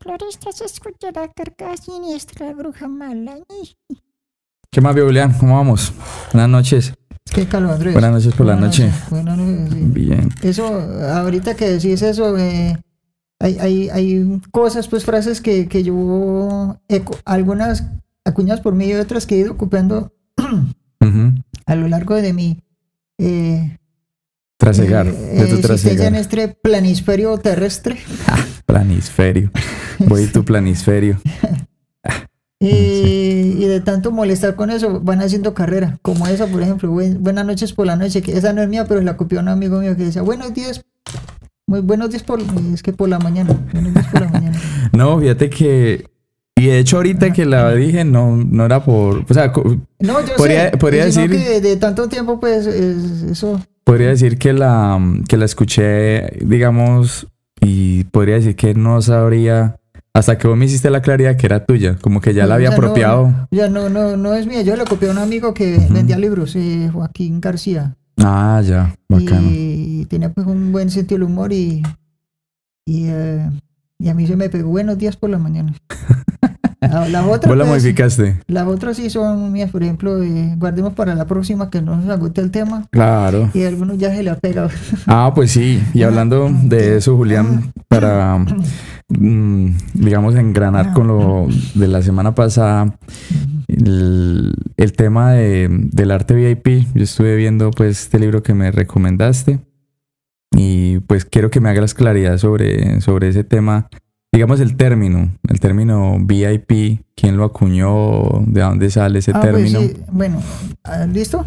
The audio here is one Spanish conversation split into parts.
florista se escucha la carcasa siniestra, la bruja mala. ¿Qué más, Julián? ¿Cómo vamos? Buenas noches. Qué calor, Andrés. Buenas noches por la Buenas noche. noches, Buenas noches, sí. Bien. Eso, ahorita que decís eso, eh, hay, hay, hay cosas, pues frases que, que yo, eco- algunas acuñadas por mí y otras que he ido ocupando Ujú. a lo largo de mi eh, Trasegar. eh, de tu existencia en trasegar. este planisferio terrestre. Planisferio. Voy tu planisferio. Y, Sí. y de tanto molestar con eso, van haciendo carrera, como esa, por ejemplo, buen- buenas noches por la noche, que esa no es mía, pero la copió un amigo mío que decía, buenos días, muy buenos días por, es que por la mañana, buenos días por la mañana. No, fíjate que. Y de hecho, ahorita que la dije, no, no era por. O sea, No, yo Podría- sé, podría decir- que de tanto tiempo, pues, es- eso, podría decir que la, que la escuché, digamos, y podría decir que no sabría. Hasta que vos me hiciste la claridad que era tuya. Como que ya la O había no, apropiado. ya no, no, no es mía, yo la copié a un amigo que vendía libros, eh, Joaquín García, Ah, ya. Bacano. y tenía pues un buen sentido del humor y, y, eh, y a mí se me pegó buenos días por la mañana. La, la otra, Vos la pues, modificaste. las otras sí son mías, por ejemplo, eh, guardemos para la próxima que no nos agote el tema Claro. y algunos ya se le ha pegado. Ah, pues sí. Y hablando de eso, Julián, para, mm, digamos, engranar con lo de la semana pasada, el, el tema de, del arte VIP, yo estuve viendo pues este libro que me recomendaste y pues quiero que me hagas claridad sobre, sobre ese tema, digamos el término, el término VIP, quién lo acuñó, de dónde sale ese Ah, pues término. sí, bueno, ah, ¿listo?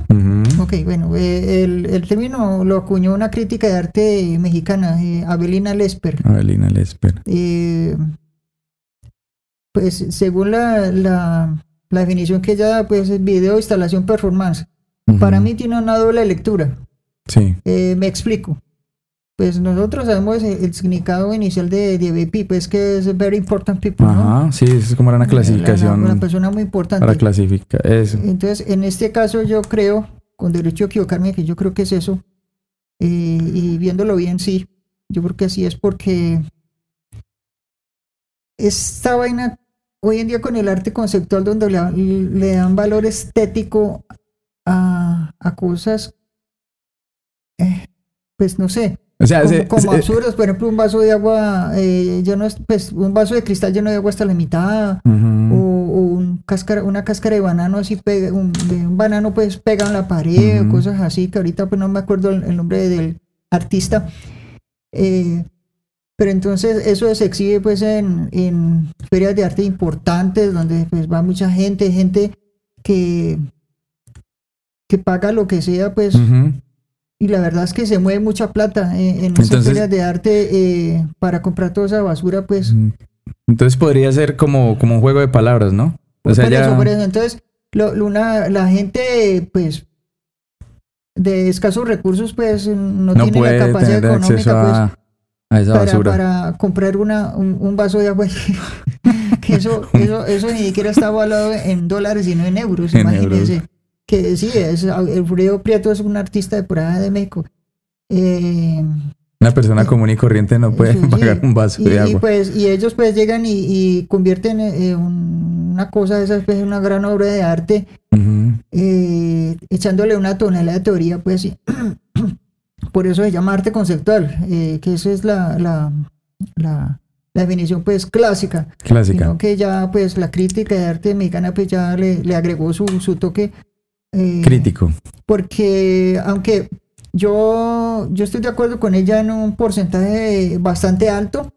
Ok, bueno, eh, el, el término lo acuñó una crítica de arte mexicana, eh, Abelina Lesper. Avelina Lesper. Eh, pues según la, la, la definición que ella da, pues es video, instalación, performance. Para mí tiene una doble lectura. Sí. Eh, me explico. Pues nosotros sabemos el, el significado inicial de, de VIP, pues que es very important people, ¿no? Ajá, sí, es como era una La- la- clasificación Una persona muy importante. para clasificar eso. Entonces, en este caso yo creo, con derecho a equivocarme, que yo creo que es eso. eh, y viéndolo bien, sí. Yo creo que así es porque esta vaina hoy en día con el arte conceptual donde le, le dan valor estético a, a cosas, eh, pues no sé, O sea, como, se- como se- absurdas. Por ejemplo, un vaso de agua, eh, lleno, es- pues un vaso de cristal lleno de agua hasta la mitad o, Ujú. o un cáscara, una cáscara de banano así pega, un, de un banano pues pega en la pared o cosas así que ahorita pues no me acuerdo el, el nombre del artista Eh, pero entonces eso se exhibe pues en, en ferias de arte importantes donde pues va mucha gente gente que que paga lo que sea pues. Y la verdad es que se mueve mucha plata eh, en Entonces- ferias de arte eh, para comprar toda esa basura pues Entonces podría ser como, como un juego de palabras, ¿no? O sea, por ya... eso, por eso. Entonces, lo- una- la gente, pues, de escasos recursos, pues, no, no tiene la capacidad económica, pues, a, a esa para, basura. para comprar una, un, un vaso de agua. que eso, eso, eso ni siquiera está avalado en dólares, sino en euros, En imagínense. Que sí, es, Alfredo Prieto es un artista de por allá de México. Eh, Una persona común y corriente no puede sí. pagar un vaso y, de y, agua. pues y ellos pues llegan y, y convierten eh, un- una cosa de esas pues, una gran obra de arte Ujú. eh, echándole una tonelada de teoría pues y- por eso se llama arte conceptual eh, que esa es la, la, la, la definición pues clásica Clásica. sino que ya pues la crítica de arte mexicana pues ya le, le agregó su, su toque eh, Crítico. porque aunque yo, yo estoy de acuerdo con ella en un porcentaje bastante alto,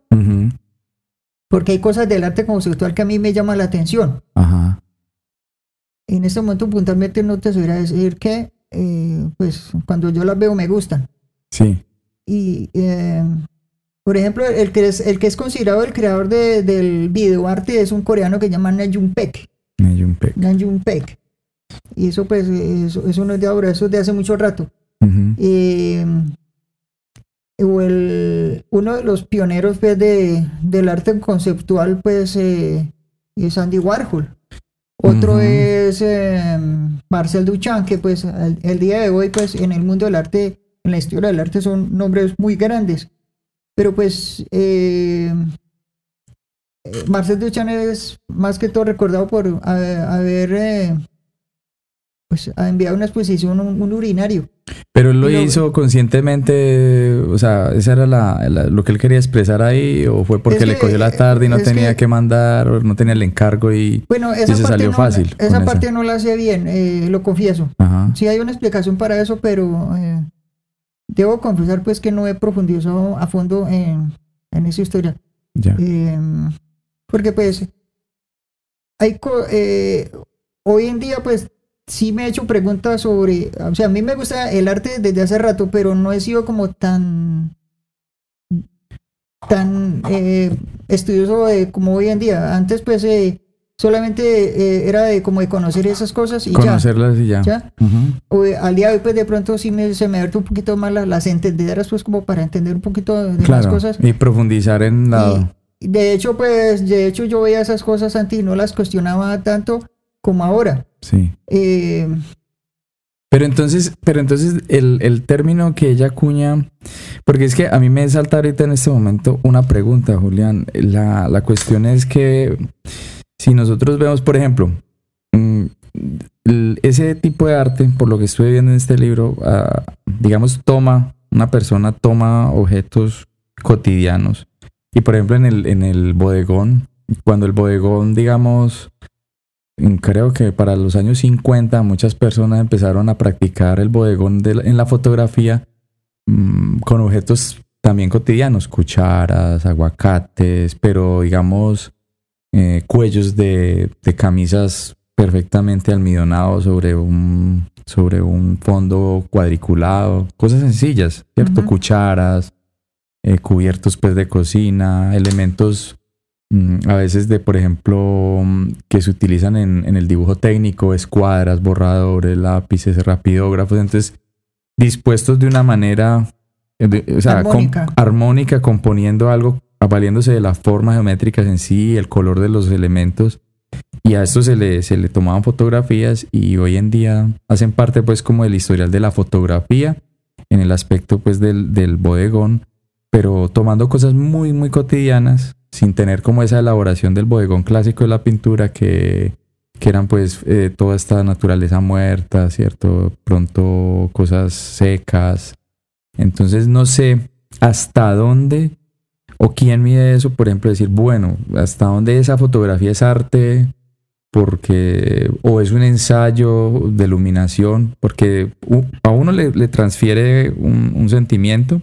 porque hay cosas del arte conceptual que a mí me llaman la atención. Ajá. En este momento puntualmente no te sabría decir que, eh, pues cuando yo las veo me gustan. Sí. Y, eh, por ejemplo, el que es, el que es considerado el creador de- del videoarte es un coreano que se llama Na Jung. Na Paek. Y eso pues, eso, eso no es de ahora, eso es de hace mucho rato. Eh, o el, uno de los pioneros pues, de, del arte conceptual pues, eh, es Andy Warhol. Otro es eh, Marcel Duchamp, que pues el día de hoy pues en el mundo del arte, en la historia del arte son nombres muy grandes. Pero pues eh, Marcel Duchamp es más que todo recordado por haber pues, ha enviado a una exposición un, un urinario. Pero él lo hizo conscientemente, o sea, ¿esa era la, la- lo que él quería expresar ahí? ¿O fue porque le que, cogió la tarde y no tenía que- que, mandar, o no tenía el encargo y... Bueno, esa se salió no, fácil esa esa. parte no la sé bien, eh, lo confieso. Ajá. Sí hay una explicación para eso, pero eh, debo confesar pues que no he profundizado a fondo en, en esa historia. Ya. Eh, porque pues hay co- eh, hoy en día pues sí me he hecho preguntas sobre, o sea, a mí me gusta el arte desde hace rato, pero no he sido como tan tan eh, estudioso de como hoy en día. Antes pues eh, solamente eh, era de como de conocer esas cosas y Conocerlas y ya. ya. ya. O, eh, al día de hoy pues de pronto sí me, se me ha abierto un poquito más la- las entendederas pues como para entender un poquito de Claro. cosas. Y profundizar en la... Y de hecho, pues, de hecho yo veía esas cosas antes y no las cuestionaba tanto como ahora. Sí. Eh, Pero entonces, pero entonces el, el término que ella acuña, porque es que a mí me salta ahorita en este momento una pregunta, Julián. La, la cuestión es que si nosotros vemos, por ejemplo, mm, ese tipo de arte, por lo que estoy viendo en este libro, ah, digamos, toma, una persona toma objetos cotidianos. Y por ejemplo, en el, en el bodegón, cuando el bodegón, digamos, Creo que para los años 50 muchas personas empezaron a practicar el bodegón de la- en la fotografía mm, con objetos también cotidianos, cucharas, aguacates, pero digamos eh, cuellos de, de camisas perfectamente almidonados sobre un, sobre un fondo cuadriculado, cosas sencillas, ¿cierto? Cucharas, eh, cubiertos pues de cocina, elementos a veces de, por ejemplo, mm, que se utilizan en, en el dibujo técnico, escuadras, borradores, lápices, rapidógrafos, entonces dispuestos de una manera, eh, de- o sea, com- Armónica. componiendo algo, valiéndose de la forma geométrica en sí, el color de los elementos, y a esto se le, se le tomaban fotografías y hoy en día hacen parte pues como del historial de la fotografía en el aspecto pues del, del bodegón, pero tomando cosas muy muy cotidianas sin tener como esa elaboración del bodegón clásico de la pintura que, que eran pues eh, toda esta naturaleza muerta, ¿cierto? Pronto cosas secas. Entonces no sé hasta dónde o quién mide eso, por ejemplo, decir, bueno, hasta dónde esa fotografía es arte porque o es un ensayo de iluminación, porque a uno le, transfiere un, un sentimiento.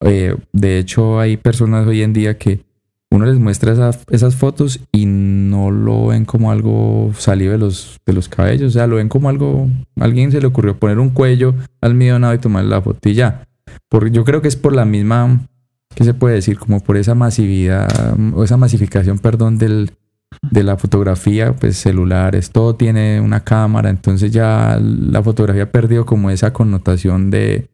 Eh, de hecho, hay personas hoy en día que uno les muestra esa- esas fotos y no lo ven como algo salido de los, de los cabellos, o sea, lo ven como algo, alguien se le ocurrió poner un cuello almidonado y tomar la foto y ya. Por, yo creo que es por la misma, ¿qué se puede decir? Como por esa masividad, o esa masificación, perdón, del, de la fotografía, pues celulares, todo tiene una cámara, entonces ya la fotografía ha perdido como esa connotación de,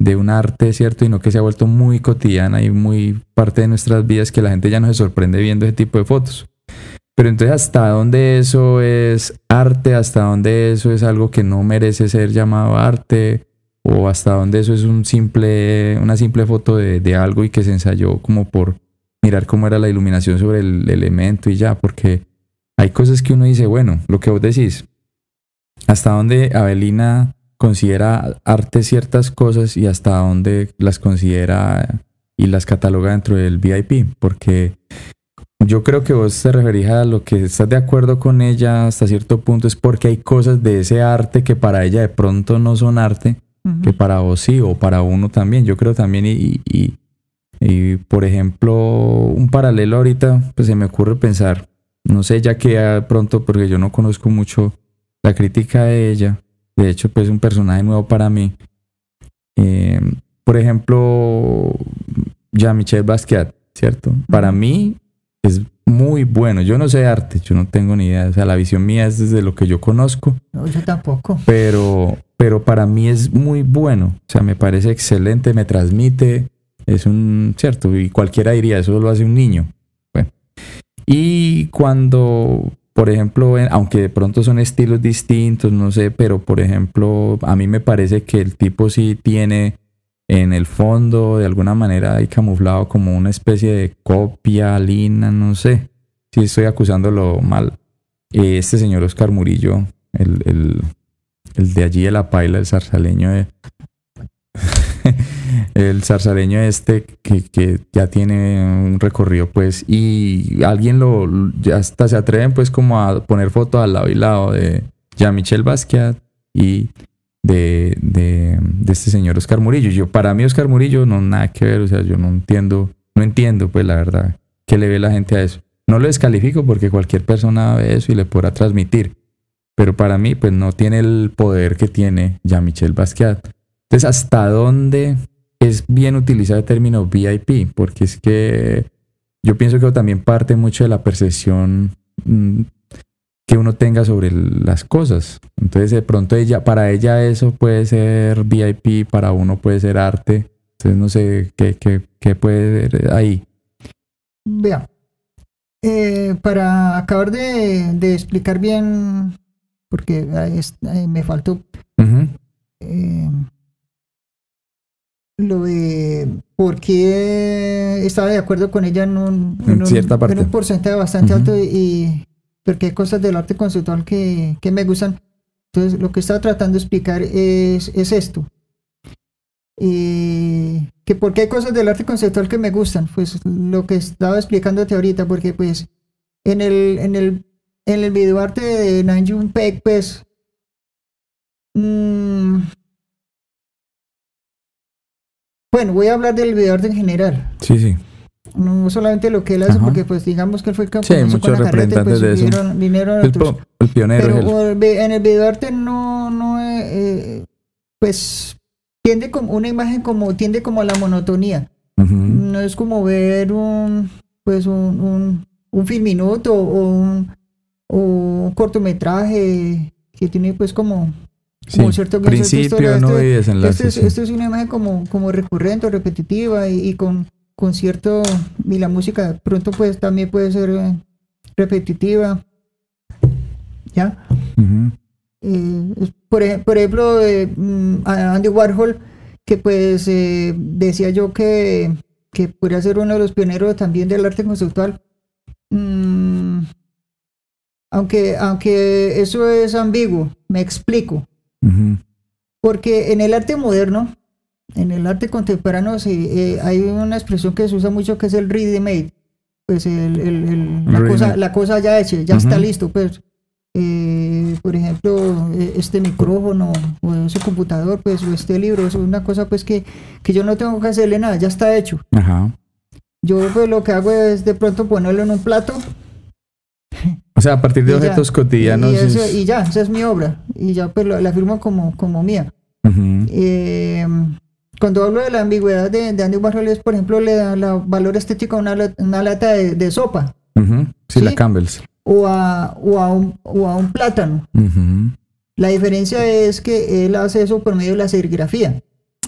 de un arte, ¿cierto? Y no que se ha vuelto muy cotidiana y muy parte de nuestras vidas que la gente ya no se sorprende viendo ese tipo de fotos. Pero entonces, ¿hasta dónde eso es arte? ¿Hasta dónde eso es algo que no merece ser llamado arte? ¿O hasta dónde eso es un simple, una simple foto de, de algo y que se ensayó como por mirar cómo era la iluminación sobre el elemento y ya? Porque hay cosas que uno dice, bueno, lo que vos decís, hasta dónde Avelina considera arte ciertas cosas y hasta dónde las considera y las cataloga dentro del VIP, porque yo creo que vos te referís a lo que estás de acuerdo con ella hasta cierto punto es porque hay cosas de ese arte que para ella de pronto no son arte, que para vos sí o para uno también. Yo creo también y, y, y, por ejemplo un paralelo ahorita pues se me ocurre pensar, no sé ya que de pronto porque yo no conozco mucho la crítica de ella, de hecho pues es un personaje nuevo para mí. Eh, por ejemplo, Jean-Michel Basquiat, ¿cierto? Para mí es muy bueno. Yo no sé arte, yo no tengo ni idea. O sea, la visión mía es desde lo que yo conozco, No, yo tampoco. pero, pero para mí es muy bueno. O sea, me parece excelente, me transmite. Es un, ¿cierto? Y cualquiera diría, eso lo hace un niño. Bueno. Y cuando, por ejemplo, aunque de pronto son estilos distintos, no sé, pero por ejemplo, a mí me parece que el tipo sí tiene en el fondo, de alguna manera, hay camuflado como una especie de copia, lina, no sé. Si estoy acusándolo mal. Este señor Oscar Murillo, el, el, el de allí de la paila, el zarzaleño de, el zarzaleño este que, que, ya tiene un recorrido pues y alguien lo ya hasta se atreven pues como a poner fotos al lado y lado de Jean-Michel Basquiat y de, de, este señor Oscar Murillo. Yo, para mí Oscar Murillo no nada que ver, o sea, yo no entiendo, no entiendo pues la verdad que le ve la gente a eso. No lo descalifico porque cualquier persona ve eso y le podrá transmitir, pero para mí pues no tiene el poder que tiene Jean-Michel Basquiat. Entonces, ¿hasta dónde es bien utilizar el término VIP? Porque es que yo pienso que también parte mucho de la percepción mm, que uno tenga sobre las cosas. Entonces, de pronto ella, para ella eso puede ser VIP, para uno puede ser arte. Entonces, no sé qué, qué, qué puede ser ahí. Vea, eh, para acabar de, de, explicar bien, porque me faltó eh, lo de por qué estaba de acuerdo con ella en un, en cierta parte. En un porcentaje bastante alto y, porque hay cosas del arte conceptual que, que, me gustan. Entonces, lo que estaba tratando de explicar es, es esto. Y que por qué hay cosas del arte conceptual que me gustan. Pues lo que estaba explicándote ahorita, porque pues en el, en el, en el videoarte de Nanjun Peck, pues mmm, bueno, voy a hablar del videoarte en general. Sí, sí. No solamente lo que él hace, porque pues digamos que él fue el que sí, muchos representantes pues, de eso. Vinieron, vinieron el, el, pionero. Pero en el videoarte no, no eh, eh, pues tiende como una imagen como tiende como a la monotonía. Uh -huh. No es como ver un pues un, un, un film minuto o un, o un cortometraje que tiene pues como como cierto principio, no este, y desenlace. Este, sí. esto es una imagen como, como recurrente repetitiva y, y, con, con cierto... Y la música pronto pues también puede ser eh, repetitiva. ¿Ya? Uh -huh. eh, por, por, ejemplo, eh, Andy Warhol, que pues eh, decía yo que, que podría ser uno de los pioneros también del arte conceptual. Mm, aunque, aunque eso es ambiguo, me explico. Uh -huh. Porque en el arte moderno, en el arte contemporáneo, sí, eh, hay una expresión que se usa mucho que es el ready made. Pues el, el, el, la, cosa, la, cosa, ya hecha, ya uh -huh. está listo. Pues, eh, por ejemplo, este micrófono o ese computador, pues, o este libro, es una cosa pues que, que yo no tengo que hacerle nada, ya está hecho. -huh. Yo pues lo que hago es de pronto ponerlo en un plato o sea, a partir de objetos ya, cotidianos. Y, eso, es... y, ya, esa es mi obra. Y ya pues la firmo como, como mía. Uh -huh. eh, cuando hablo de la ambigüedad de, de Andy Warhol es, por ejemplo, le da la valor estético a una, una lata de, de sopa. Uh -huh. sí, ¿sí, la Campbell's. O a, o a, un, o a un plátano. Uh -huh. La diferencia es que él hace eso por medio de la serigrafía.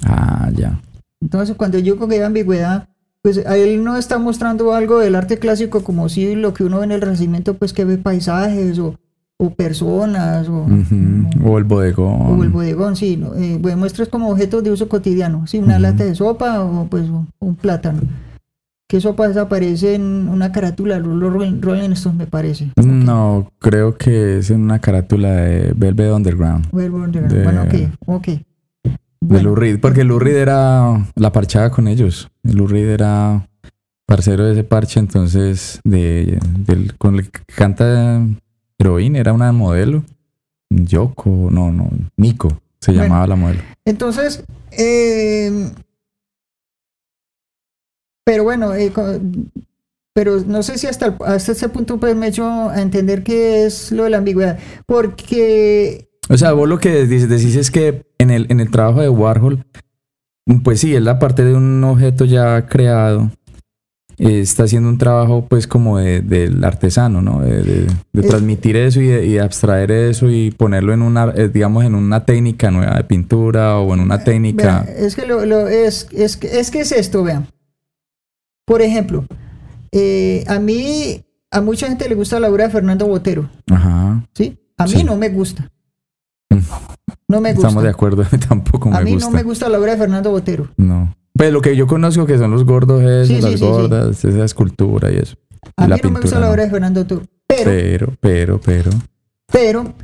Ah, ya. Entonces, cuando yo hay ambigüedad, pues a él no está mostrando algo del arte clásico como si lo que uno ve en el Renacimiento, pues que ve paisajes o, o personas o, uh -huh. o, el bodegón. O el bodegón, sí. ¿no? Eh, bueno, muestras como objetos de uso cotidiano, sí, una uh -huh. lata de sopa o pues un plátano. ¿Qué sopa desaparece en una carátula de los Rolling Stones, me parece? No, creo que es en una carátula de Velvet Underground. Velvet Underground, de... bueno, ok, ok. Bueno. De Lou Reed, porque Lou Reed era la parchada con ellos. Lou Reed era parcero de ese parche, entonces, de, de con el que canta heroína, era una modelo. Yoko, no, no, Miko se bueno, llamaba la modelo. Entonces, eh, pero bueno, eh, pero no sé si hasta, hasta ese punto pues me he hecho a entender qué es lo de la ambigüedad, porque o sea, vos lo que decís, decís, es que en el, en el trabajo de Warhol, pues sí, es la parte de un objeto ya creado. Eh, está haciendo un trabajo pues como de, del artesano, ¿no? De, de, de transmitir eso y de, y abstraer eso y ponerlo en una, eh, digamos, en una técnica nueva de pintura o en una técnica... Vean, es que lo, lo es, es, es, que es esto, vean. Por ejemplo, eh, a mí, a mucha gente le gusta la obra de Fernando Botero. Ajá. ¿Sí? A mí sí. no me gusta. No me gusta. Estamos de acuerdo, tampoco me a mí gusta. no me gusta la obra de Fernando Botero. No. Pues lo que yo conozco que son los gordos esos, Sí, sí, las sí, gordas, esa escultura y eso. A Y la mí no me gusta pintura, la no. obra de Fernando Botero. Pero, Pero, pero, pero. pero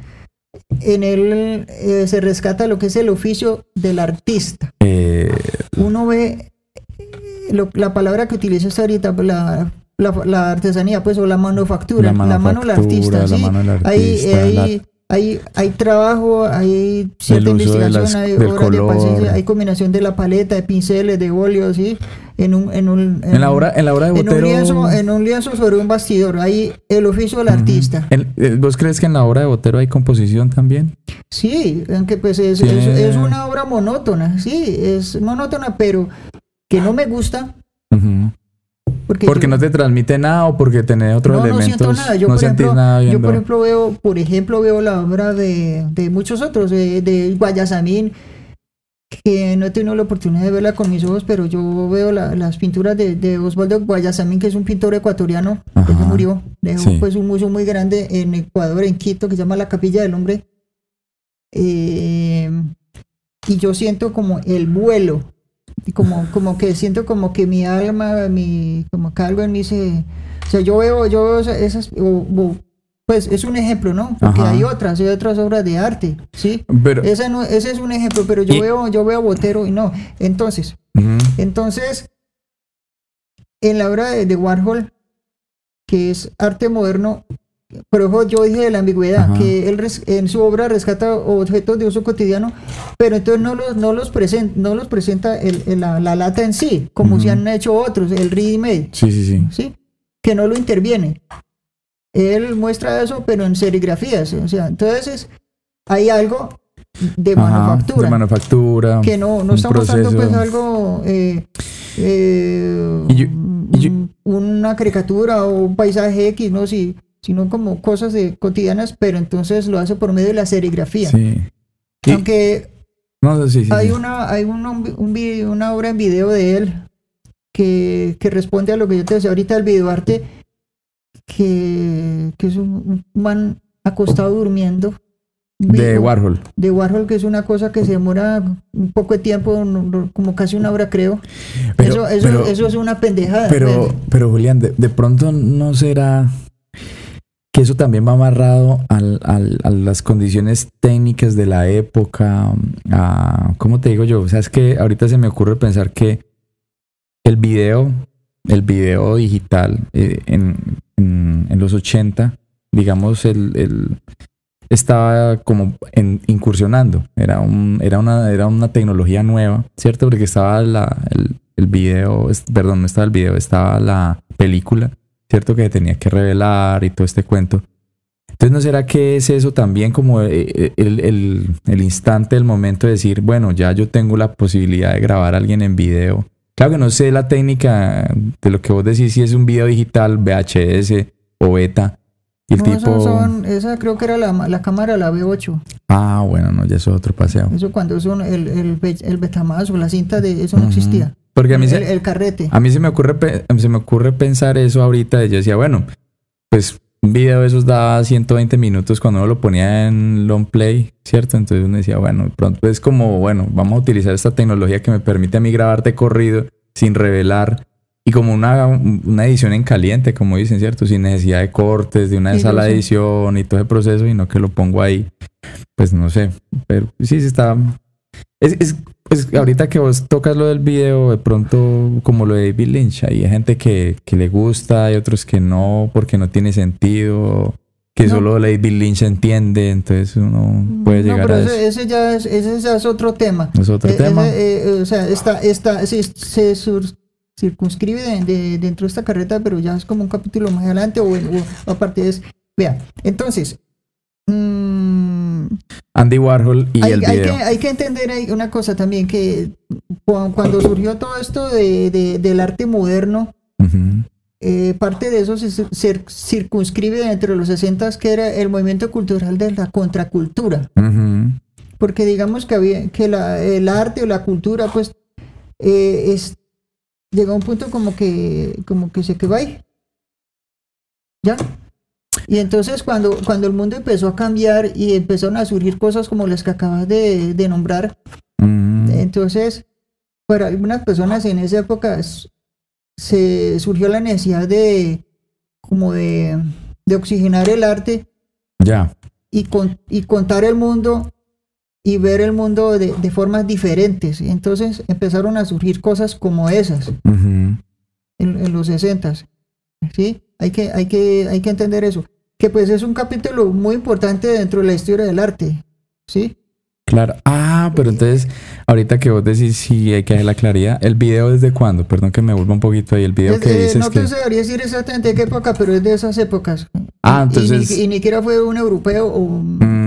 en él eh, se rescata lo que es el oficio del artista. eh, Uno ve eh, lo- la palabra que utilizas ahorita, la, la, la artesanía, pues, o la manufactura, La la, mano del artista. manufactura, la ¿sí? mano del artista, hay, hay, hay trabajo, hay cierta de investigación, las- hay obras de paciencia, hay combinación de la paleta, de pinceles, de óleos, ¿sí? En un, en un, en la obra, en la obra de en un, Botero. lienzo, en un lienzo sobre un bastidor, hay el oficio del artista. Eh, ¿Vos crees que en la obra de Botero hay composición también? Sí, aunque pues es, es, es una obra monótona, sí, es monótona, pero que no me gusta. Ujú. Porque, Porque yo- no te transmite nada o porque tenés otros no, no elementos. siento nada. Yo, no por ejemplo, nada yo, por ejemplo, veo, por ejemplo, veo la obra de, de muchos otros, de, de Guayasamín, que no he tenido la oportunidad de verla con mis ojos, pero yo veo la- las pinturas de, de Osvaldo Guayasamín, que es un pintor ecuatoriano, que Ajá. murió, dejó Sí. pues un museo muy grande en Ecuador, en Quito, que se llama La Capilla del Hombre. Eh, y yo siento como el vuelo, y como, como que siento como que mi alma, mi, como que algo en mí se... O sea, yo veo, yo veo esa- esas... o- o- pues es un ejemplo, ¿no? Porque Ajá. hay otras, hay otras obras de arte, ¿sí? Pero, Ese, no, ese es un ejemplo, pero yo Y- veo, yo veo Botero y no. Entonces, entonces, en la obra de, de Warhol, que es arte moderno, por eso yo dije de la ambigüedad, Ajá. que él res- en su obra rescata objetos de uso cotidiano, pero entonces no los, no los, presenta, no los presenta el- el- la, la lata en sí, como Ujú. se han hecho otros, el ready sí, sí, sí. ¿sí? que no lo interviene. Él muestra eso, pero en serigrafías, o sea, entonces hay algo de Ajá, manufactura De manufactura. que no, no un está mostrando pues algo eh, eh, Y yo- y yo- un- una caricatura o un paisaje X, no si, sino como cosas de, cotidianas, pero entonces lo hace por medio de la serigrafía. Sí. Y- Aunque no, sí, sí, hay una, hay una, un video- una obra en video de él que, que responde a lo que yo te decía ahorita del videoarte, que, que es un, un man acostado durmiendo. Un De Warhol. de Warhol, que es una cosa que se demora un poco de tiempo, como casi una hora creo. Pero- eso, eso, pero- eso es una pendejada. Pero, pues. pero Julián, de, de pronto no será que eso también va amarrado al, al- a las condiciones técnicas de la época, a, ¿cómo te digo yo? O sea, es que ahorita se me ocurre pensar que el video, el video digital eh, en, en- los 80, digamos, el, el- estaba como incursionando. Era, un, era, una, era una tecnología nueva, ¿cierto? Porque estaba la, el, el video, perdón, no estaba el video, estaba la película, ¿cierto? Que tenía que revelar y todo este cuento. Entonces, ¿no será que es eso también como eh, el, el- el instante, el momento de decir, bueno, ya yo tengo la posibilidad de grabar a alguien en video? Claro que no sé la técnica de lo que vos decís, si es un video digital, VHS o beta. Y el No, tipo... esas son- esa creo que era la, la cámara, la B8. Ah, bueno, no, ya eso es otro paseo. Eso cuando son el, el, el Betamax o la cinta de eso no Ujú. existía. Porque a mí, el, se, el carrete. a mí se me ocurre se me ocurre pensar eso ahorita. y Yo decía, bueno, pues un video de esos daba 120 minutos cuando uno lo ponía en long play, ¿cierto? Entonces uno decía, bueno, pronto es como, bueno, vamos a utilizar esta tecnología que me permite a mí grabarte corrido sin revelar y como una, una edición en caliente, como dicen, ¿cierto? Sin necesidad de cortes, de una Sí, sala de edición y todo ese proceso, y no que lo pongo ahí. Pues no sé, pero sí, sí está... Es, es, pues ahorita que vos tocas lo del video, de pronto como lo de David Lynch, hay gente que, que le gusta, hay otros que no, porque no tiene sentido, que No. solo David Lynch entiende, entonces uno puede no, llegar pero a ese, eso. ese ya es, ese ya es otro tema. Es otro Eh, tema. ese, eh, o sea, está, está, se, se sur- circunscribe de- de- dentro de esta carreta, pero ya es como un capítulo más adelante o, o aparte es, vea, entonces, Andy Warhol y hay, el hay video. que, hay que entender ahí una cosa también, que cu- cuando surgió todo esto de, de- del arte moderno, eh, parte de eso se, se circunscribe dentro de los 60 que era el movimiento cultural de la contracultura. Porque digamos que había que la, el arte o la cultura pues eh, es llega a un punto como que como que se quedó ahí. Ya Y entonces cuando, cuando el mundo empezó a cambiar y empezaron a surgir cosas como las que acabas de, de nombrar, Mm, entonces para algunas personas en esa época se surgió la necesidad de como de, de oxigenar el arte ya. y, con- y contar el mundo y ver el mundo de, de formas diferentes. Entonces empezaron a surgir cosas como esas en, en los 60. ¿sí? Hay que, hay, que, hay que entender eso. Que pues es un capítulo muy importante dentro de la historia del arte. ¿sí? Claro. Ah, pero entonces, ahorita que vos decís sí hay que hacer la claridad. ¿El video desde cuándo? Perdón que me vuelva un poquito ahí. El video que dices no que... te sabría decir exactamente qué época, pero es de esas épocas. Ah, Y- y entonces- Y, ni siquiera fue un europeo o. Mm,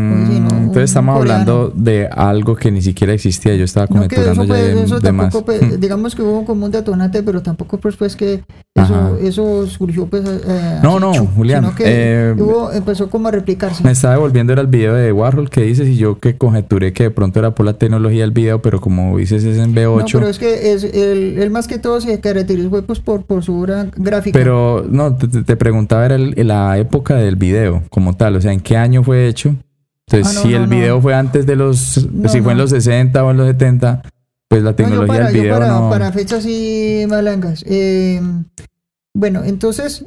entonces estamos coreano. hablando de algo que ni siquiera existía. Yo estaba No, conjeturando eso, ya de, eso de más. tampoco, pues, digamos que hubo como un detonante, pero tampoco pues, pues que eso, eso surgió pues eh, No, así, no, chu, Julián, que eh, hubo- empezó como a replicarse. Me estaba devolviendo era el video de Warhol que dices y yo que conjeturé que de pronto era por la tecnología del video, pero como dices es en No, V8. pero es que es, él, él más que todo se caracterizó pues, por, por su obra gráfica. Pero no, te, te- te preguntaba era el- la época del video como tal, o sea, ¿en qué año fue hecho? Entonces, Ah, no, si no, el no. video fue antes de los, si fue en los 60 o en los 70, pues la tecnología para, del video para, no... para fechas así malangas. Eh, bueno, entonces,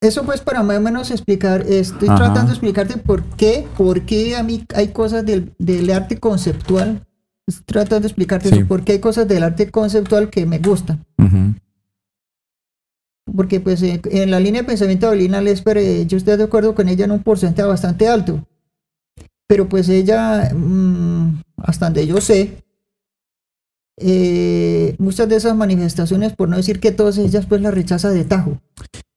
eso pues para más o menos explicar, estoy Ajá. tratando de explicarte por qué, por qué a mí hay cosas del, del arte conceptual. Estoy tratando de explicarte Sí. eso, por qué hay cosas del arte conceptual que me gustan. Porque pues eh, en la línea de pensamiento de Olina Lesper, eh, yo estoy de acuerdo con ella en un porcentaje bastante alto. Pero pues ella, mm, hasta donde yo sé, eh, muchas de esas manifestaciones, por no decir que todas ellas, pues las rechaza de tajo.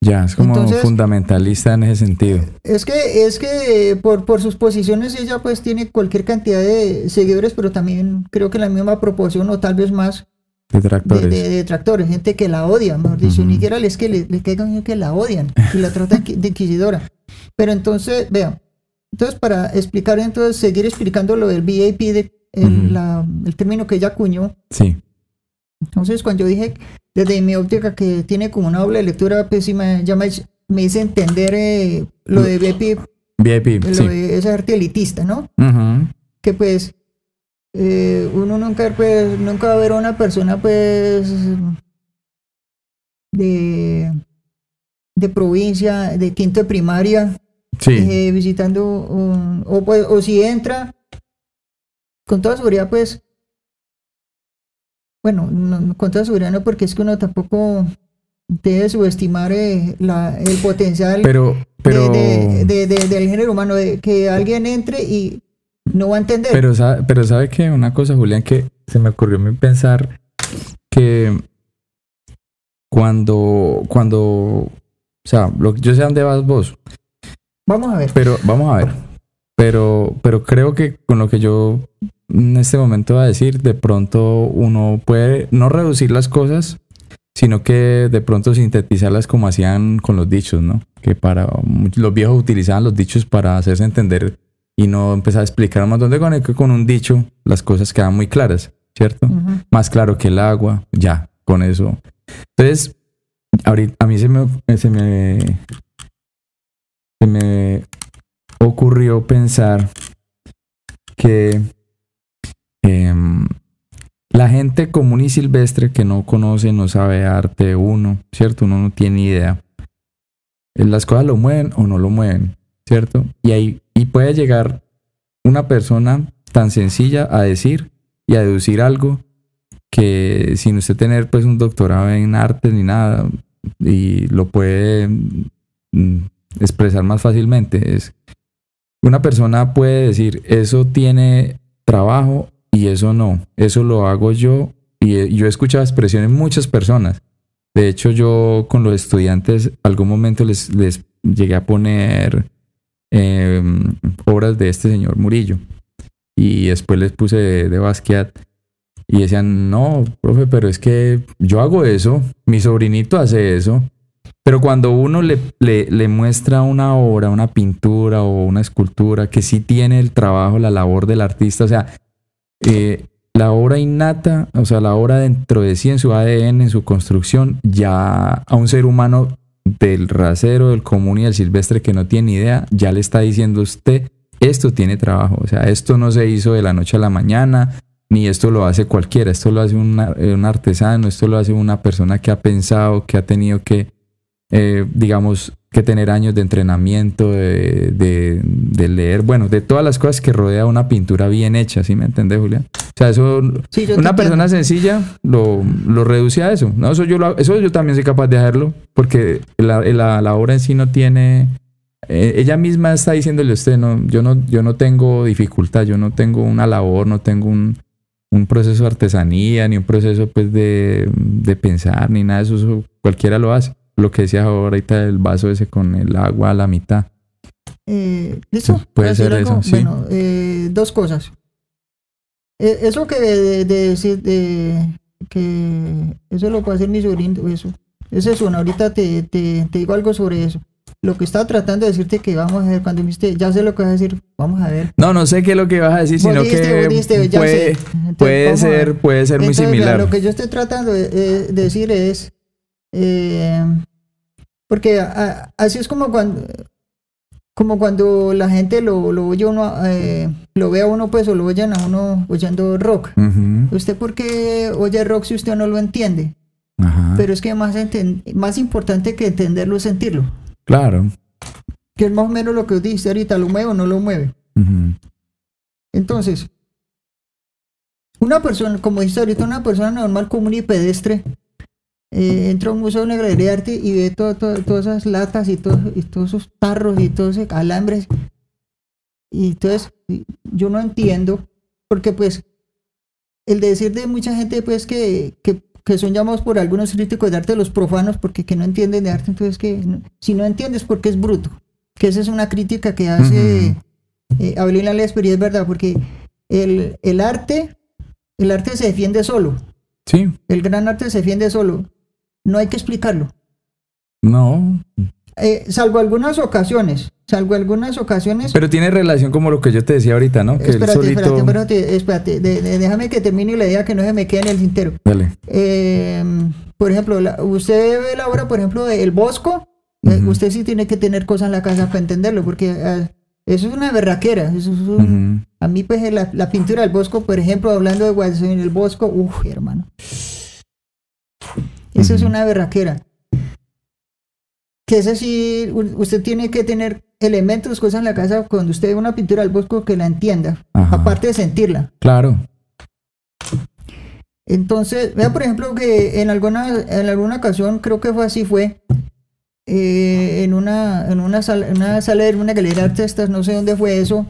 Ya, es como Entonces- fundamentalista en ese sentido. Es que, es que eh, por, por sus posiciones ella pues tiene cualquier cantidad de seguidores, pero también creo que la misma proporción o tal vez más de, Detractores. de- de detractores, gente que la odia, mejor dicho, Ujú. ni siquiera les que le, le caigan que la odian y la tratan de inquisidora. Pero entonces, vean, entonces para explicar, entonces seguir explicando lo del VIP, de, el, la- el término que ella acuñó, Sí. entonces cuando yo dije desde mi óptica que tiene como una doble lectura, pues sí me, ya me, me hice entender eh, lo de VIP, VIP, lo sí. de ese arte elitista, ¿no? Ujú. que pues eh, uno nunca pues nunca va a ver a una persona pues de de provincia de quinto de primaria Sí. eh, visitando un- o pues o si entra con toda seguridad pues bueno no- con toda seguridad no porque es que uno tampoco debe subestimar eh, la, el potencial Pero, pero, de, de- de- del género humano de que alguien entre y no va a entender pero, sabe, pero sabe que una cosa, Julián, que se me ocurrió a mí pensar que cuando, cuando, o sea, lo, yo sé dónde vas vos, vamos a ver pero vamos a ver. Pero, pero creo que con lo que yo en este momento voy a decir, de pronto uno puede no reducir las cosas, sino que de pronto sintetizarlas como hacían con los dichos, ¿no? Que para los viejos utilizaban los dichos para hacerse entender y no empezar a explicar un montón de cosas, que con un dicho las cosas quedan muy claras, ¿cierto? Más claro que el agua, ya, con eso. Entonces, ahorita a mí se me, se me, se me ocurrió pensar que em, la gente común y silvestre que no conoce, no sabe arte, uno, ¿cierto? Uno no tiene idea. Eh, Las cosas lo mueven o no lo mueven, ¿cierto? Y ahí y puede llegar una persona tan sencilla a decir y a deducir algo que sin usted tener pues un doctorado en arte ni nada y lo puede mm, expresar más fácilmente es una persona puede decir eso tiene trabajo y eso no eso lo hago yo y eh, yo he escuchado expresiones de muchas personas. De hecho yo con los estudiantes algún momento les, les llegué a poner eh, obras de este señor Murillo. Y después les puse de, de Basquiat. Y decían, no, profe, pero es que yo hago eso, mi sobrinito hace eso. Pero cuando uno le, le, muestra una obra, una pintura o una escultura que sí tiene el trabajo, la labor del artista, o sea, eh, la obra innata, o sea, la obra dentro de sí, en su ADN, en su construcción, ya a un ser humano del rasero, del común y del silvestre que no tiene idea, ya le está diciendo usted, esto tiene trabajo, o sea, esto no se hizo de la noche a la mañana, ni esto lo hace cualquiera, esto lo hace una- un artesano, esto lo hace una persona que ha pensado, que ha tenido que, eh, digamos, que tener años de entrenamiento, de, de- de leer, bueno, de todas las cosas que rodea una pintura bien hecha, ¿sí me entiendes, Julián? O sea, eso, Sí, una persona sencilla lo, lo reduce a eso, ¿no? Eso yo, lo- eso yo también soy capaz de hacerlo, porque la, la, la obra en sí no tiene... eh, ella misma está diciéndole a usted, no, yo no, yo no tengo dificultad, yo no tengo una labor, no tengo un, un proceso de artesanía, ni un proceso pues de, de pensar, ni nada de eso, eso cualquiera lo hace. Lo que decía ahorita el vaso ese con el agua a la mitad. Eh, ¿Listo? Sí, puede ¿Voy a decir ser algo? eso, sí. Bueno, eh, dos cosas. Eh, eso que de, de decir de que eso lo puede hacer mi sobrino, eso. Esa es una. Ahorita te, te, te digo algo sobre eso. Lo que estaba tratando de decirte que vamos a ver cuando dijiste, ya sé lo que vas a decir, vamos a ver. No, no sé qué es lo que vas a decir, sino dijiste, que dijiste, puede. Entonces, ser, puede ser muy Entonces, similar. Lo que yo estoy tratando de, de decir es, eh, porque a- así es como cuando, como cuando la gente lo, lo oye uno, eh, lo ve a uno, pues, o lo oyen a uno oyendo rock. ¿Usted por qué oye rock si usted no lo entiende? Ajá, Pero es que más, más importante que entenderlo es sentirlo. claro. Que es más o menos lo que dice ahorita, ¿lo mueve o no lo mueve? Entonces, una persona, como dice ahorita, una persona normal, común y pedestre, eh, entra a un museo, una galería de arte y ve todo, todo- todas esas latas y, todo- y todos esos tarros y todos esos alambres. Y entonces, yo no entiendo, porque pues, el decir de mucha gente, pues, que, que, que son llamados por algunos críticos de arte los profanos, porque que no entienden de arte, entonces que no- si no entiendes, porque es bruto. Que esa es una crítica que hace eh, Abelina Lesper y es verdad, porque el, el arte, el arte se defiende solo, Sí, el gran arte se defiende solo, no hay que explicarlo, no. Eh, salvo algunas ocasiones, salvo algunas ocasiones. Pero tiene relación como lo que yo te decía ahorita, ¿no? Que espérate, solito. espérate, espérate, espérate, de- de- déjame que termine la idea que no se me quede en el tintero. Dale. Eh, por ejemplo, la- usted ve la obra, por ejemplo, de El Bosco, eh, usted sí tiene que tener cosas en la casa para entenderlo, porque eso es una berraquera, eso es un-. A mí, pues, la, la pintura del Bosco, por ejemplo, hablando de Guasón en el Bosco, uff, hermano. Eso es Ujú. una berraquera. Que es así, usted tiene que tener elementos, cosas en la casa cuando usted ve una pintura del Bosco que la entienda, Ajá. aparte de sentirla. Claro. Entonces, vea, por ejemplo, que en alguna, en alguna ocasión, creo que fue así, fue eh, en, una, en una, sala, en una sala de una galería de artistas, no sé dónde fue eso,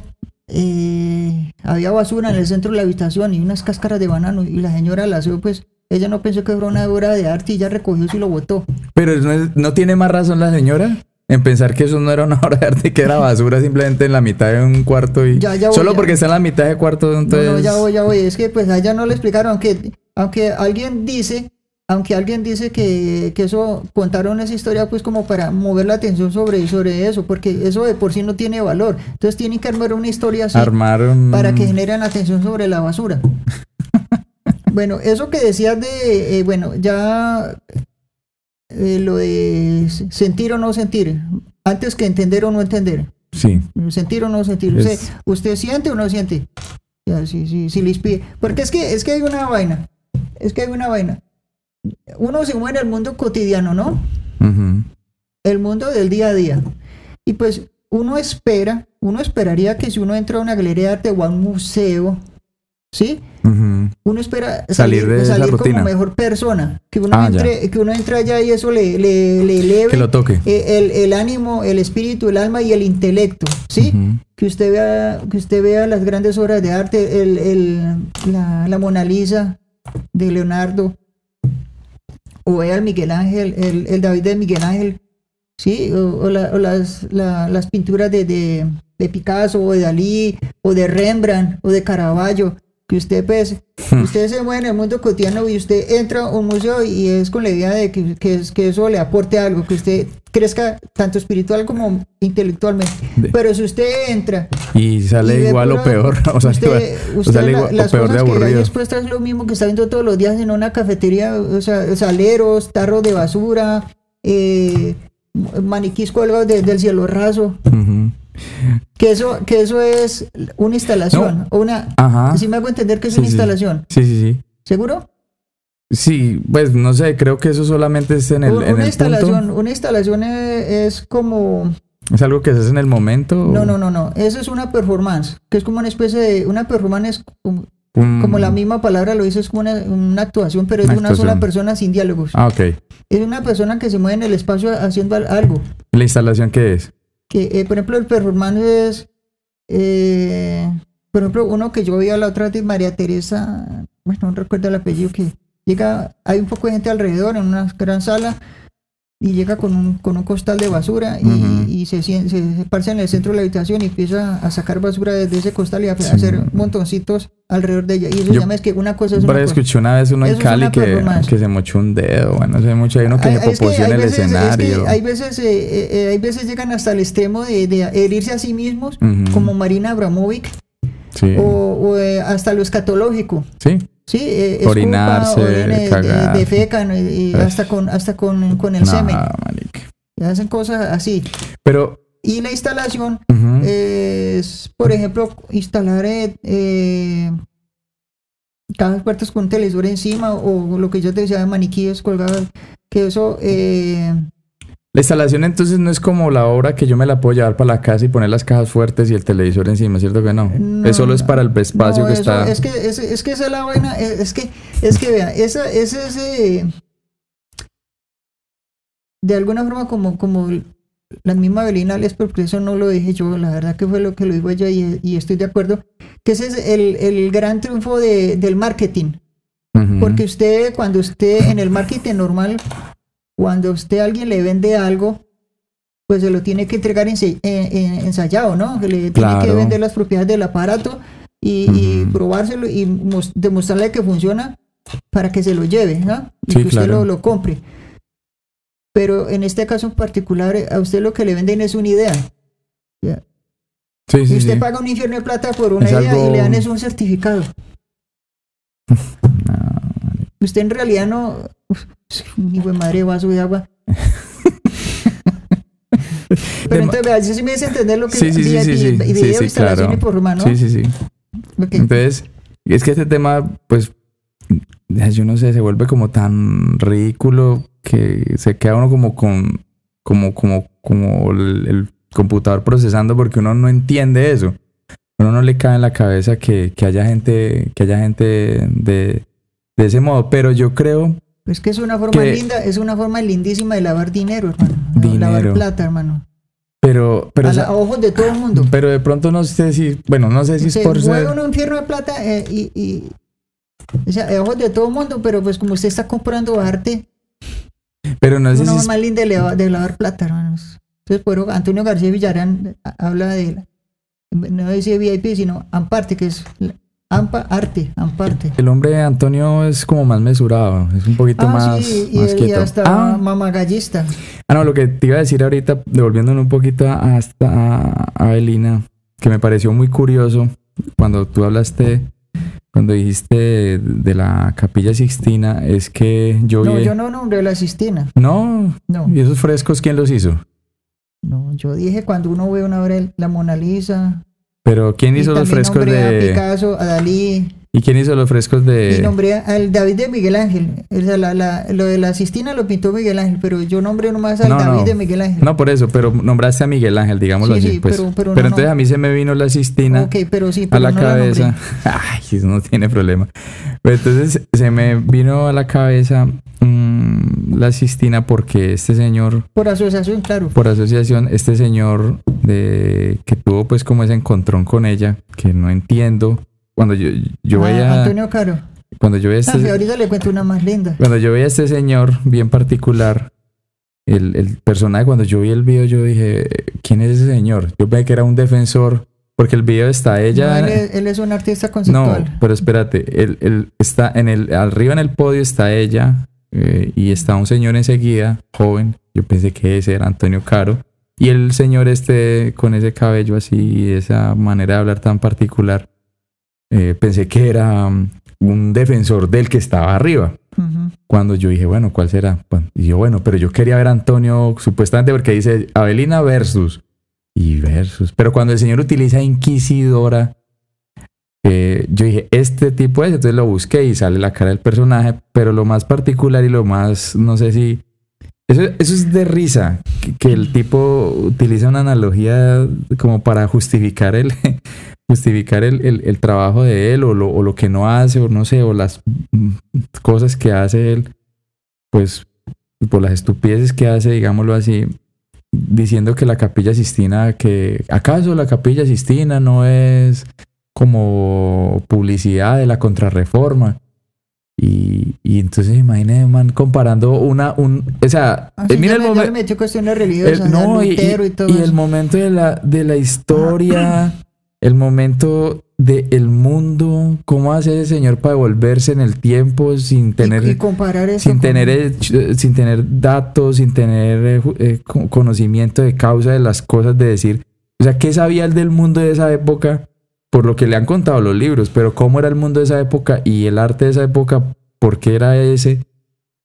eh, había basura en el centro de la habitación y unas cáscaras de banano y la señora la aseó, pues ella no pensó que fuera una obra de arte y ya recogió y lo botó. Pero no, es- ¿no tiene más razón la señora en pensar que eso no era una obra de arte, que era basura simplemente en la mitad de un cuarto y Ya, ya voy, solo ya. porque está en la mitad de cuarto, entonces. No, no, ya voy, ya voy. Es que pues a ella no le explicaron, aunque, aunque alguien dice, aunque alguien dice que, que eso contaron esa historia pues como para mover la atención sobre, sobre eso, porque eso de por sí no tiene valor. Entonces tienen que armar una historia así Armaron. para que generen atención sobre la basura. bueno, eso que decías de, eh, bueno, ya eh, lo de sentir o no sentir, antes que entender o no entender. Sí. Sentir o no sentir. Es- Usted, ¿Usted siente o no siente? Ya, sí, sí, sí le inspira. Porque es que, es que hay una vaina. Es que hay una vaina. Uno se mueve en el mundo cotidiano, ¿no? El mundo del día a día. Y pues uno espera, uno esperaría que si uno entra a una galería de arte o a un museo, ¿sí? Uno espera Salir salir, de esa salir rutina. como mejor persona. Que uno, Ah, entre, que uno entre allá y eso le, le, le eleve Que lo toque. eh, el, el ánimo, el espíritu, el alma y el intelecto, ¿sí? Que usted vea que usted vea las grandes obras de arte el, el- la, la Mona Lisa de Leonardo o vea el Miguel Ángel el, el David de Miguel Ángel sí o, o la- o las, la- las pinturas de, de, de Picasso o de Dalí o de Rembrandt o de Caravaggio que usted pues usted se mueve en el mundo cotidiano y usted entra a un museo y es con la idea de que, que, que eso le aporte algo que usted crezca tanto espiritual como intelectualmente De- pero si usted entra Y sale y igual o peor. O sea, usted, o sale la- igual- o las peor de cosas que hay aburrido. expuestas es lo mismo que está viendo todos los días en una cafetería, o sea, saleros, tarros de basura, eh, maniquís colgados desde el cielo raso. Ujú. Que eso, que eso es una instalación. o una, Aja. si me hago entender que es Sí, una sí. instalación. Sí, sí, sí. ¿Seguro? Sí, pues no sé, creo que eso solamente es en el, Un- en una el instalación, punto. una instalación es, es como ¿Es algo que se hace en el momento? no, no, no, no. Eso es una performance, que es como una especie de una performance es como, Un- como la misma palabra lo dice, es como una, una actuación, pero es de Una una sola persona sin diálogos. Ah, ok. Es una persona que se mueve en el espacio haciendo al- algo. ¿La instalación qué es? Que, eh, por ejemplo, el performance es, eh, por ejemplo, uno que yo vi a la otra de María Teresa, bueno, no recuerdo el apellido, que llega, hay un poco de gente alrededor en una gran sala y llega con un, con un costal de basura y, se, se, se parcha en el centro de la habitación y empieza a sacar basura desde ese costal y a, hacer montoncitos alrededor de ella. Y eso Yo- llama es que una cosa es una escuché una vez uno en Cali que, que se mochó un dedo. Bueno, no sé mucho. Hay uno que Hay- se en hay el veces- es que escenario. hay veces, eh, eh, eh, hay veces llegan hasta el extremo de, de herirse a sí mismos, como Marina Abramovic, Sí. o, o, eh, hasta lo escatológico. Sí. Sí, eh, Orinarse, orine, de- cagar. defecan, eh, y hasta con hasta con, con el No, semen. Y hacen cosas así. Pero. Y la instalación es, por ejemplo, instalar eh, eh, cajas puertas con televisor encima o lo que yo te decía de maniquíes colgados. Que eso, eh, La instalación entonces no es como la obra que yo me la puedo llevar para la casa y poner las cajas fuertes y el televisor encima, ¿cierto que no? No, es solo es para el espacio no, que eso- está. Es que, es, es que esa es la vaina. Es, es que, es que vea, esa, ese es eh, de alguna forma como, como la misma Belina Les, porque eso no lo dije yo, la verdad que fue lo que lo dijo ella y, y estoy de acuerdo, que ese es el, el gran triunfo de- del marketing. Porque usted, cuando usted en el marketing normal, cuando usted a alguien le vende algo, pues se lo tiene que entregar eh, eh, ensayado, ¿no? Que le tiene que Claro. vender las propiedades del aparato y, y Ujú. probárselo y mos- demostrarle que funciona para que se lo lleve, ¿no? Y Sí, que usted claro. lo, lo compre. Pero en este caso en particular, a usted lo que le venden es una idea. Sí, Y sí, usted sí. paga un infierno de plata por una Es idea y algo- le dan es un certificado. Usted en realidad no. Hijo de madre vaso de agua. Pero De- entonces, vea, yo sí me hice entender lo que Sí, sí, sí, sí, sí. Sí, video, sí, claro. y por humano. Sí, sí, sí. Entonces, es que este tema, pues, yo no sé, se vuelve como tan ridículo que se queda uno como con, como, como, como el, el computador procesando porque uno no entiende eso. Uno no le cae en la cabeza que, que haya gente, que haya gente de, de ese modo. Pero yo creo, Pues que es una forma que- linda, es una forma lindísima de lavar dinero, hermano. de Dinero. Lavar plata, hermano. pero, pero, a, la- a ojos de todo el mundo. pero de pronto no sé si, bueno, no sé si es Se por ser. un infierno de plata eh, y, y- o sea, a ojos de todo el mundo, pero pues como usted está comprando arte, Pero no es una forma es, linda de, lava- de lavar plata, hermanos. Entonces, por eso Antonio García Villarán ha- habla de la, no dice VIP, sino Amparte, que es la- Ampa Arte, Amparte. el hombre Antonio es como más mesurado, es un poquito Ah, más, sí, y, más y quieto. hasta Ah, mamagallista. Ah, no, lo que te iba a decir ahorita, devolviéndonos un poquito hasta a, a Belina, que me pareció muy curioso cuando tú hablaste, cuando dijiste de, de la capilla Sixtina, es que yo No, vi... yo no nombré la Sistina. No, No, ¿y esos frescos quién los hizo? no, yo dije cuando uno ve una obra, la Mona Lisa. Pero ¿quién y hizo los frescos a de... Picasso, a Dalí. ¿Y quién hizo los frescos Y de... nombré al David de Miguel Ángel. O sea, la, la- lo de la Sistina lo pintó Miguel Ángel, pero yo nombré nomás al No, David no. de Miguel Ángel. No, por eso, pero nombraste a Miguel Ángel, digámoslo Sí, así, sí, pues. pero- pero Pero, no, entonces a mí se me vino la Sistina... Ok, pero sí, a la no la cabeza. Ay, eso no tiene problema. Pero entonces se me vino a la cabeza mm, la Sistina porque este señor, Por asociación, claro. por asociación, este señor de que tuvo pues como ese encontrón con ella, que no entiendo. Cuando yo, yo Ah, veía, Antonio Caro. cuando yo veía Ah, este, ahorita le cuento una más linda. cuando yo veía a este señor bien particular, el, el personaje, cuando yo vi el video, yo dije, ¿quién es ese señor? Yo pensé que era un defensor, porque el video está ella. No, él, es, él es un artista No, conceptual. pero espérate, él, él está en el, arriba en el podio está ella eh, y está un señor enseguida, joven. Yo pensé que ese era Antonio Caro. Y el señor este con ese cabello así y esa manera de hablar tan particular, eh, pensé que era, mm, un defensor del que estaba arriba. Cuando yo dije, bueno, ¿cuál será? Bueno, Y yo, bueno, pero yo quería ver a Antonio supuestamente porque dice Avelina versus y versus. Pero cuando el señor utiliza Inquisidora, yo dije, este tipo es, entonces lo busqué y sale la cara del personaje, pero lo más particular y lo más, no sé si... Eso, eso es de risa, que, que el tipo utiliza una analogía como para justificar el, justificar el, el- el trabajo de él o lo, o lo que no hace o no sé, o las mm, cosas que hace él, pues por las estupideces que hace, digámoslo así, diciendo que la capilla Sistina, que acaso la capilla Sistina no es como publicidad de la contrarreforma. Y, y entonces imagínate, man, comparando una, un, o sea, Ah, sí, mira el me- cuestiones religiosas, El- no, y, todo el momento de la, de la historia, el momento del mundo, cómo hace ese señor para devolverse en el tiempo sin tener, y, comparar eso sin con- tener, sin tener datos, sin tener eh, eh, co- conocimiento de causa de las cosas, de decir, o sea, ¿qué sabía él del mundo de esa época? Por lo que le han contado los libros, pero cómo era el mundo de esa época y el arte de esa época, por qué era ese.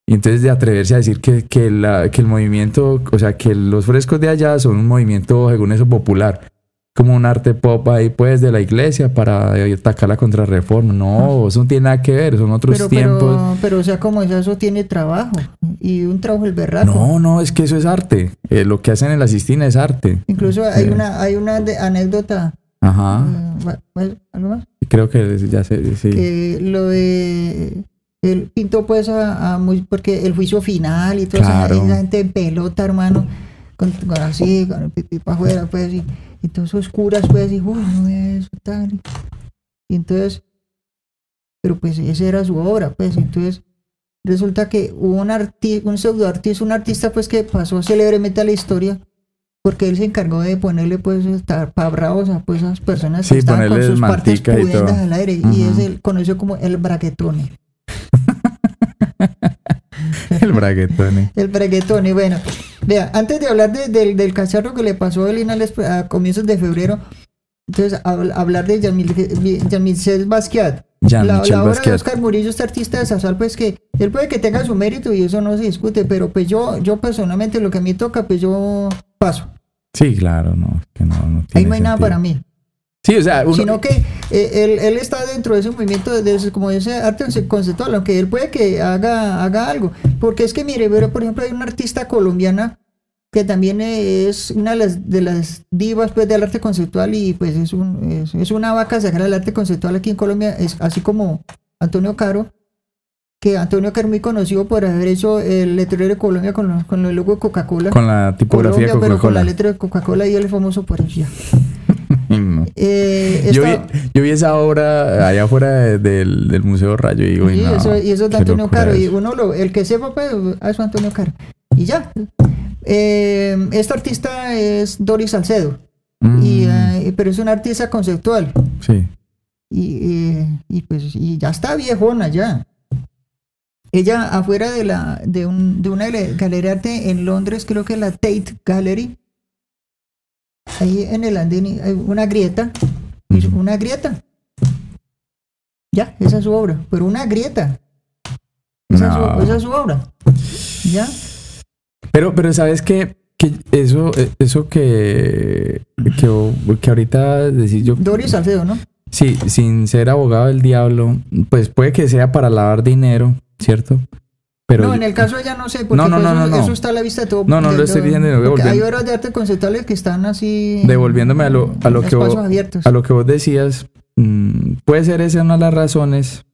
Y entonces de atreverse a decir que, que, la- que el movimiento, o sea, que los frescos de allá son un movimiento, según eso, popular. Como un arte pop ahí, pues, de la iglesia para atacar la contrarreforma. No, eso no tiene nada que ver, son otros pero, tiempos. pero, pero, o sea, como eso, eso tiene trabajo. Y un trabajo el berraco. No, no, es que eso es arte. Eh, lo que hacen en la Sistina es arte. Incluso hay una, hay una anécdota. Ajá, va- ¿algo más? creo que ya sé, sí. que lo de él pintó pues a, a muy porque el juicio final y toda esa- gente en pelota hermano con, con así con el pipí para afuera pues y, y todos esos curas pues y uy no es eso tal y, y entonces pero pues esa era su obra pues entonces resulta que hubo un artista un pseudo artista un artista pues que pasó célebremente a la historia porque él se encargó de ponerle pues estar bravos a pues esas personas Sí, que estaban con sus partes pudendas al aire y es el conocido como el braguetone El braguetón. el braguetone bueno vea antes de hablar de- del, del cacharro que le pasó a Elina a comienzos de febrero entonces hab- hablar de Jean-Michel Basquiat la, Jean-Michel la obra de. Oscar Murillo, este artista de Sazal, pues que él puede que tenga su mérito y eso no se discute, pero pues yo, yo personalmente lo que a mí toca, pues yo paso. Sí, claro, no. que no, no Ahí no hay nada para mí. Sí, o sea, uno, sino que eh, él, él está dentro de ese movimiento, de, ese- como ese arte conceptual, aunque él puede que haga, haga algo. Porque es que, mire, pero, por ejemplo, hay una artista colombiana que también es una de las, de las divas pues, del arte conceptual y pues es, un, es, es una vaca sagrada del arte conceptual aquí en Colombia, es así como Antonio Caro, que Antonio Caro es muy conocido por haber hecho el letrero de Colombia con, lo- con el logo de Coca-Cola. con la tipografía Colombia, de pero con la Coca-Cola. letra de Coca-Cola y él es famoso por. No. Eh, Yo, vi, yo vi esa obra allá afuera de- del, del Museo Rayo y digo, Sí, "Uy, no, eso, y eso es de Antonio Caro. Y eso". uno, lo, el que sepa, pues, a eso Antonio Caro. Y ya. Eh, esta artista es Doris Salcedo. Mm, Y, eh, pero es una artista conceptual. sí. Y, eh, y pues y ya está viejona ya. Ella afuera de la de, un, de una gale- galería de arte en Londres, creo que la Tate Gallery. Ahí en el andén hay una grieta. Una grieta. Ya, esa es su obra. Pero una grieta. Esa, No. es, su, esa es su obra. ¿Ya? Pero, pero sabes que, que eso, eh, eso que, que, que ahorita decís yo, Doris Salcedo, ¿no? sí, sin ser abogado del diablo, pues puede que sea para lavar dinero, ¿cierto? Pero no, en el caso de ella no sé, porque No, no, pues, no, eso, no, no. eso está a la vista de todo. No, no lo estoy diciendo, Hay obras de arte conceptuales que están así. devolviéndome a lo, a lo que vos, abiertos. a lo que vos decías, mm, puede ser esa una de las razones.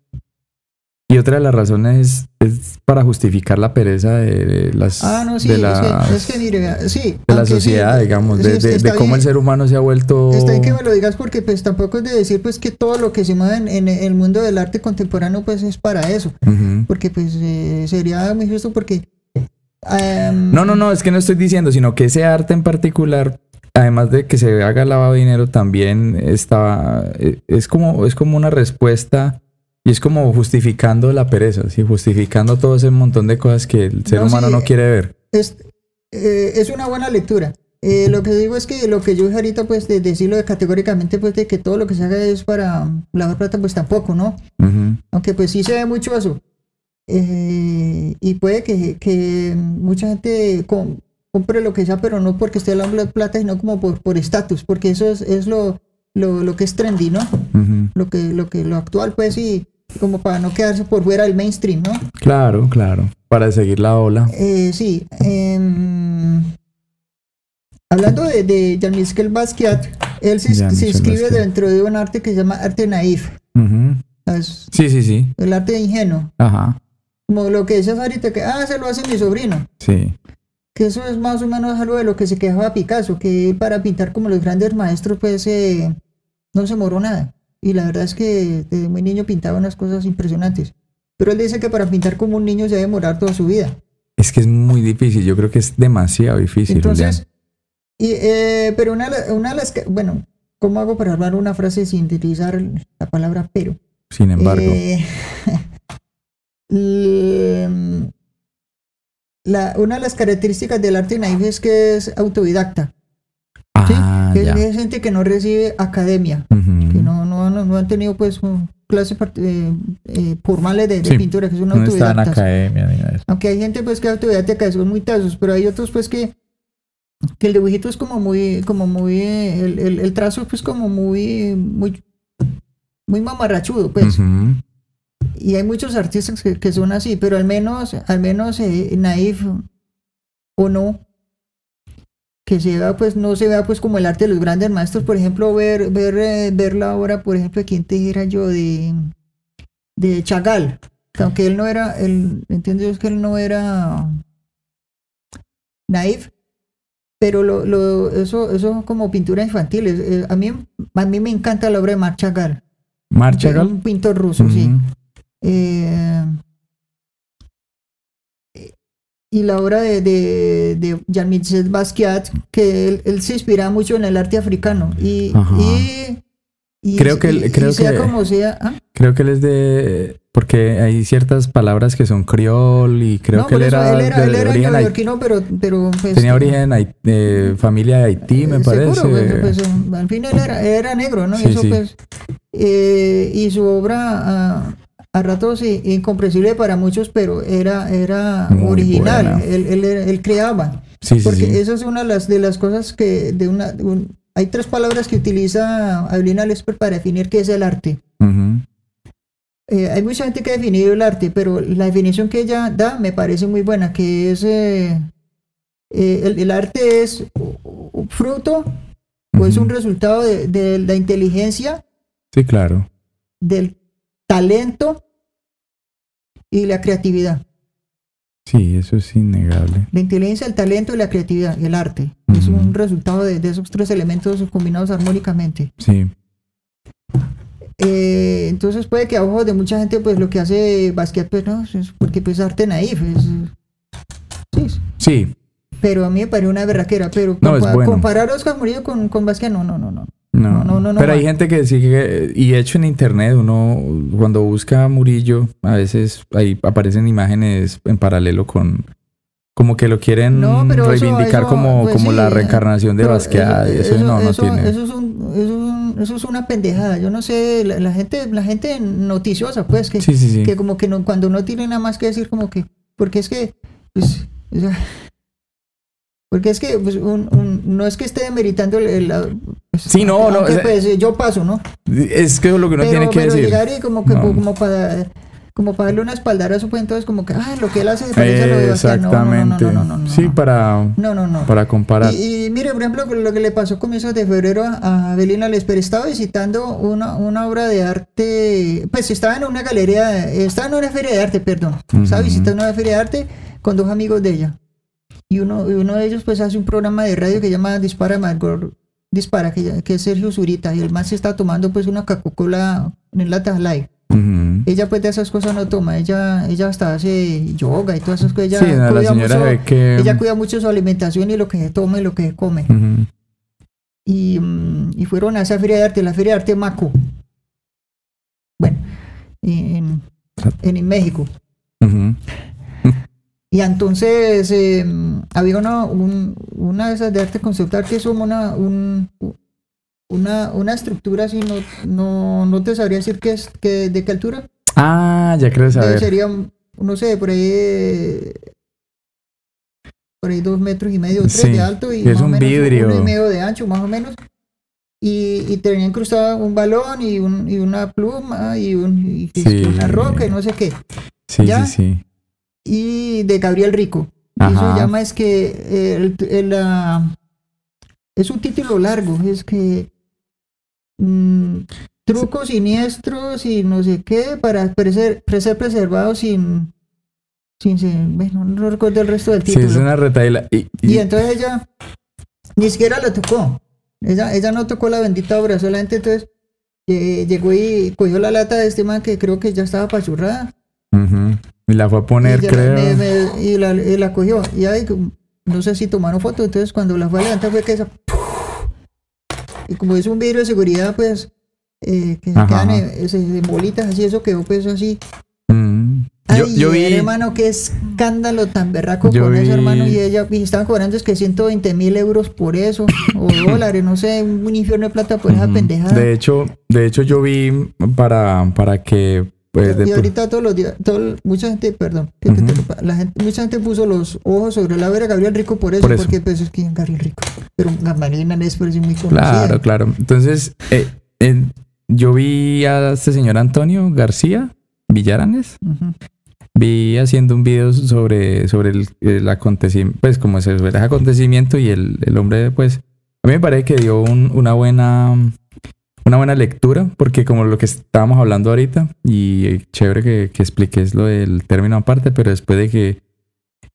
Y otra de las razones es, es para justificar la pereza de las, Ah, no, sí, de es, las- que, es que mire, vea, sí. de la sí, sociedad, digamos, de, cómo bien- el ser humano se ha vuelto... Está bien que me lo digas porque pues tampoco es de decir pues que todo lo que se mueve en, en el mundo del arte contemporáneo pues es para eso. Porque pues eh, sería muy justo porque... em, No, no, no, es que no estoy diciendo, sino que ese arte en particular, además de que se haga lavado de dinero, también está, eh, es como, es como una respuesta y es como justificando la pereza, ¿sí? justificando todo ese montón de cosas que el ser No, humano sí, no quiere ver. es, eh, es una buena lectura. Eh, lo que digo es que lo que yo dije ahorita, pues, de decirlo de categóricamente, pues, de que todo lo que se haga es para lavar plata, pues tampoco, ¿no? Ujú. Aunque pues sí se ve mucho eso. Eh, y puede que, que mucha gente com- compre lo que sea, pero no porque esté la plata, sino como por por estatus, porque eso es, es lo, lo, lo que es trendy, ¿no? Ujú. Lo que, lo que lo actual, pues, y como para no quedarse por fuera del mainstream, ¿no? Claro, claro. Para seguir la ola. Eh, sí. em, hablando de, de Jean-Michel Basquiat, él se, inscribe Basquiat. dentro de un arte que se llama arte naif, es Sí, sí, sí. el arte ingenuo. Ajá. Como lo que decías ahorita, que, ah, se lo hace mi sobrino. Sí. Que eso es más o menos algo de lo que se quejaba Picasso, que para pintar como los grandes maestros, pues eh, no se moró nada. Y la verdad es que desde muy niño pintaba unas cosas impresionantes. Pero él dice que para pintar como un niño se debe demorar toda su vida. Es que es muy difícil. Yo creo que es demasiado difícil. Entonces, y, eh, pero una, una de las que, bueno, ¿cómo hago para hablar una frase sin utilizar la palabra pero? Sin embargo. Eh, la, una de las características del arte naif es que es autodidacta. ¿sí? ah, Que es, ya. es gente que no recibe academia, que no, han tenido pues clases eh, eh, formales de, de Sí, pintura, que son No autodidactas. academia ni nada. Aunque hay gente pues que es autodidacta son muy tazos, pero hay otros pues que, que el dibujito es como muy, como muy, el, el, el trazo pues como muy, muy, muy mamarrachudo pues. Y hay muchos artistas que, que son así, pero al menos, al menos eh, naif o no, que se vea pues, no se vea pues como el arte de los grandes maestros, por ejemplo, ver, ver, eh, ver la obra, por ejemplo, de quién te dijera yo, de, de Chagall, que aunque él no era, él, entiendo yo que él no era naif, pero lo, lo, eso, eso como pintura infantil, es- eh, a, mí, a mí me encanta la obra de Marc Chagall, Marc Chagall. un pintor ruso, sí. Y la obra de, de, de Jean-Michel Basquiat, que él, él se inspira mucho en el arte africano. Y, y, y- Creo que él- y- y creo sea que- como sea. ¿ah? Creo que él es de. Porque hay ciertas palabras que son criol y creo No, que él era, él era, de él era origen neoyorquino, pero, pero pues, Tenía origen haití- eh, familia de Haití, me eh, parece. Seguro, pues, pues, um, al fin él era, era negro, ¿no? Y Sí, eso, sí. pues, eh, y su obra ah, a ratos incomprensible para muchos, pero era, era Muy original. Él, él, él creaba. sí, sí, Porque sí. esa es una de las, de las cosas que de una, de un- hay tres palabras que utiliza Avelina Lesper para definir qué es el arte. Eh, hay mucha gente que ha definido el arte, pero la definición que ella da me parece muy buena, que es eh, eh, el, el arte es un fruto o es un resultado de, de la inteligencia, Sí, claro. del talento y la creatividad. Sí, eso es innegable. La inteligencia, el talento y la creatividad, el arte. Es un resultado de, de esos tres elementos combinados armónicamente. Sí. Eh, entonces puede que a ojos de mucha gente pues lo que hace Basquiat pues no, es porque pues arte naif. es- sí, Sí. pero a mí me parece una berraquera. Pero No, es compa- bueno. comparar a Oscar Murillo con, con Basquiat, no, no, no, no. No, No, no, no, Pero hay gente que sí que, y hecho en internet uno cuando busca Murillo, a veces ahí aparecen imágenes en paralelo con como que lo quieren No, pero reivindicar eso, como, pues, como sí, la reencarnación de Basquiat. y Eso, no, no tiene. eso es un- eso es un- eso es una pendejada. Yo no sé, la, la gente, la gente noticiosa, pues, que, sí, sí, sí. que como que no, cuando no tiene nada más que decir, como que, porque es que, pues, o sea, porque es que pues, un- un- no es que esté demeritando el, el- Sí, no, no, aunque, o sea, pues, yo paso, ¿no? Es que lo que uno pero, tiene que pero decir. llegar y como que No. como para como para darle una espaldarazo, pues entonces como que, ah, lo que él hace se parece a lo de. No, no, no, no, Exactamente. no, no, no, no, sí, no. para, No, no, no. para comparar. Y, y mire, por ejemplo, lo que le pasó a comienzos de febrero a a Avelina Lesper, estaba visitando una, una obra de arte, pues estaba en una galería, estaba en una feria de arte, perdón, estaba Ujú. visitando una feria de arte con dos amigos de ella. Y uno, y uno de ellos pues hace un programa de radio que se llama Dispara Margot, Dispara, que, que es Sergio Zurita, y el man se está tomando pues una Coca-Cola en lata light. Ujú. Ella pues de esas cosas no toma, ella, ella hasta hace yoga y todas esas cosas. Ella, sí, no, la cuida mucho- ve que. ella cuida mucho su alimentación y lo que se toma y lo que se come. Y, mm, y fueron a esa feria de arte, la feria de arte Maco. Bueno, en, en, en México. Y entonces eh, había una, un- una de esas de arte conceptual que es como una, un- una, una estructura así, no, no, no te sabría decir qué es, qué, de qué altura. Ah, ya creo Eh, saber. sería, no sé, por ahí, eh, por ahí dos metros y medio, tres Sí, de alto y es más o un menos vidrio. uno y medio de ancho, más o menos. Y, y tenía incrustado un balón y, un, y una pluma y, un, y que es que Sí. una roca y no sé qué. Sí, ¿Ya? sí, sí. Y de Gabriel Rico. Y eso Ajá. se llama es que el, el, ah, es un título largo, es que mm, trucos siniestros y no sé qué para preser- pre- ser preservados sin sin ser- bueno, no recuerdo el resto del Sí, título. es una retaila. Y, y- Y entonces ella ni siquiera la tocó. Ella, ella no tocó la bendita obra, solamente entonces eh, llegó y cogió la lata de este man que creo que ya estaba pachurrada. Ujú. Y la fue a poner, y, creo. me- me- y la, y la cogió. Y ahí, no sé si tomaron foto, entonces cuando la fue a levantar fue que esa... Y como es un vidrio de seguridad, pues, eh, que se quedan en, en- bolitas así, eso quedó pues así. Mm. Yo, Ay, yo vi. hermano, qué escándalo tan berraco Yo con eso, vi- hermano. Y ella, y estaban cobrando es que 120 mil euros por eso, o dólares, no sé, un infierno de plata por esa pendejada. De hecho, de hecho yo vi para, para que pues, y ahorita todos los días, todo- mucha gente, perdón, la gente, mucha gente puso los ojos sobre la vera Gabriel Rico por eso, Por eso. porque pues es que es Gabriel Rico. Pero Marina es por eso muy conocida. Claro, claro. Entonces, eh, yo vi a este señor Antonio García Villaranes. Vi haciendo un video sobre, sobre el, el acontecimiento, pues como se el acontecimiento y el, el hombre, pues, a mí me parece que dio un- una buena una buena lectura, porque como lo que estábamos hablando ahorita, y chévere que, que expliques lo del término aparte, pero después de que,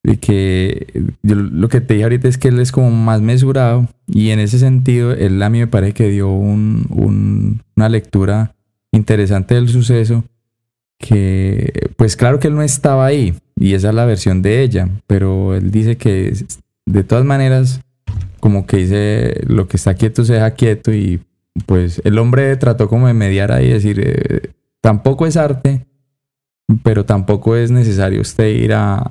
de que lo que te dije ahorita es que él es como más mesurado, y en ese sentido, él a mí me parece que dio un- una lectura interesante del suceso, que pues claro que él no estaba ahí, y esa es la versión de ella, pero él dice que de todas maneras, como que dice, lo que está quieto se deja quieto, y pues el hombre trató como de mediar ahí decir, eh, tampoco es arte, pero tampoco es necesario usted ir a,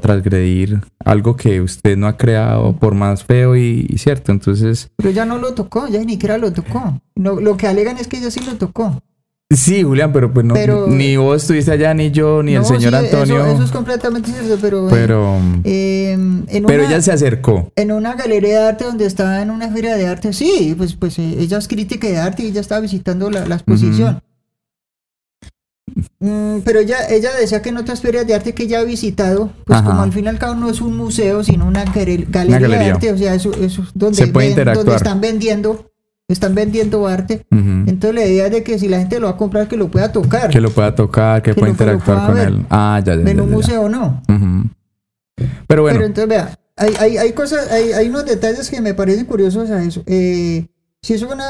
transgredir algo que usted no ha creado por más feo y, cierto. Entonces, Pero ella no lo tocó, ella ni siquiera lo tocó. No, lo que alegan es que ella sí lo tocó. Sí, Julián, pero pues no, Pero- ni vos estuviste allá, ni yo, ni el señor sí, Antonio. Eso, es completamente cierto, pero... eh, pero, eh, en pero una- ella se acercó. En una galería de arte donde estaba en una feria de arte, sí, pues, pues eh, ella es crítica de arte y ella estaba visitando la, la exposición. Mm, pero ella, ella decía que en otras ferias de arte que ella ha visitado, pues Ajá. como al fin y al cabo no es un museo, sino una galería, galería. de arte, o sea, eso, eso es donde, Se puede ven- interactuar. donde están vendiendo, están vendiendo arte. Entonces la idea es de que si la gente lo va a comprar, que lo pueda tocar. Que lo pueda tocar, que, Que pueda interactuar con ver. él. Ah, ya, ya. en un ya. museo no. Pero bueno, Pero entonces, vea, hay, hay, hay cosas, hay, hay unos detalles que me parecen curiosos a eso. Eh, si es una,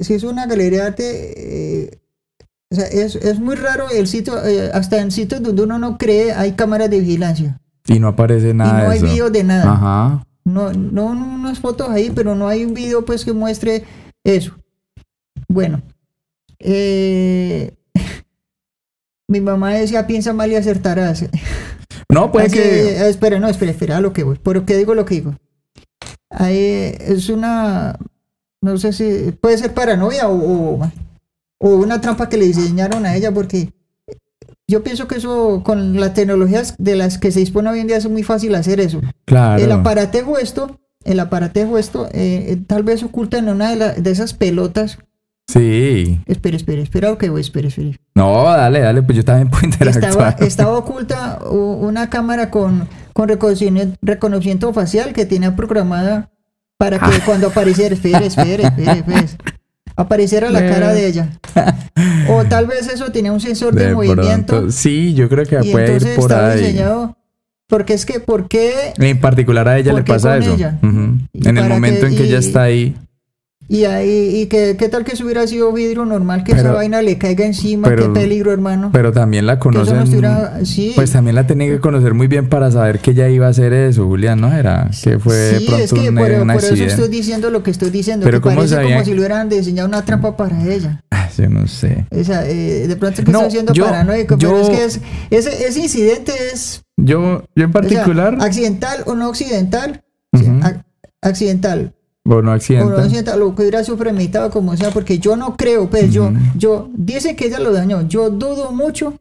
si es una galería de arte, eh, o sea, es, es muy raro el sitio, eh, hasta en sitios donde uno no cree hay cámaras de vigilancia. y no aparece y nada no de hay eso. videos de nada. Ajá. No, no unas fotos ahí, pero no hay un video pues que muestre eso. Bueno, eh, mi mamá decía piensa mal y acertarás. No, puede Así, que. eh, espera, no, espera, espera, a lo que voy. ¿Por qué digo lo que digo? Ahí es una, no sé si puede ser paranoia o, o, o una trampa que le diseñaron a ella, porque yo pienso que eso, con las tecnologías de las que se dispone hoy en día, es muy fácil hacer eso. Claro. El aparatejo esto, el aparatejo esto, eh, eh, tal vez oculta en una de, la- de esas pelotas. Sí. Espera, espera, espera, que voy, espera, espera. No, dale, dale, pues yo también puedo Estaba, interactuar. estaba oculta u- una cámara con, con reconocimiento, reconocimiento facial que tenía programada para que cuando apareciera, espere, espere, espere, espere, apareciera la cara de ella. O tal vez eso tenía un sensor de, De movimiento pronto. Sí, yo creo que y puede ir por ahí. diseñado. Porque es que, ¿por qué? En particular a ella ¿Por le pasa eso. ella? En el momento que- en que ella y- está ahí. Y ahí, y que, ¿qué tal que eso hubiera sido vidrio normal, que esa vaina le caiga encima? pero- qué peligro, hermano. Pero también la no conocen. estuviera, sí. Pues también la tenía que conocer muy bien para saber que ella iba a hacer eso, Julián, ¿no? Era que fue sí, pronto es que un, por, eso estoy diciendo lo que estoy diciendo. Pero que ¿cómo parece sabían? como si le hubieran diseñado una trampa para ella. Ah, Yo no sé. O sea, eh, de pronto que No, estoy siendo yo- paranoico, pero es que es, ese, ese incidente es Yo, yo en O sea, particular, accidental o no accidental. Accidental o no o accidente. no accidental, lo que hubiera sido premeditado como sea, porque yo no creo, pues yo, Ujú. yo, dice que ella lo dañó, yo dudo mucho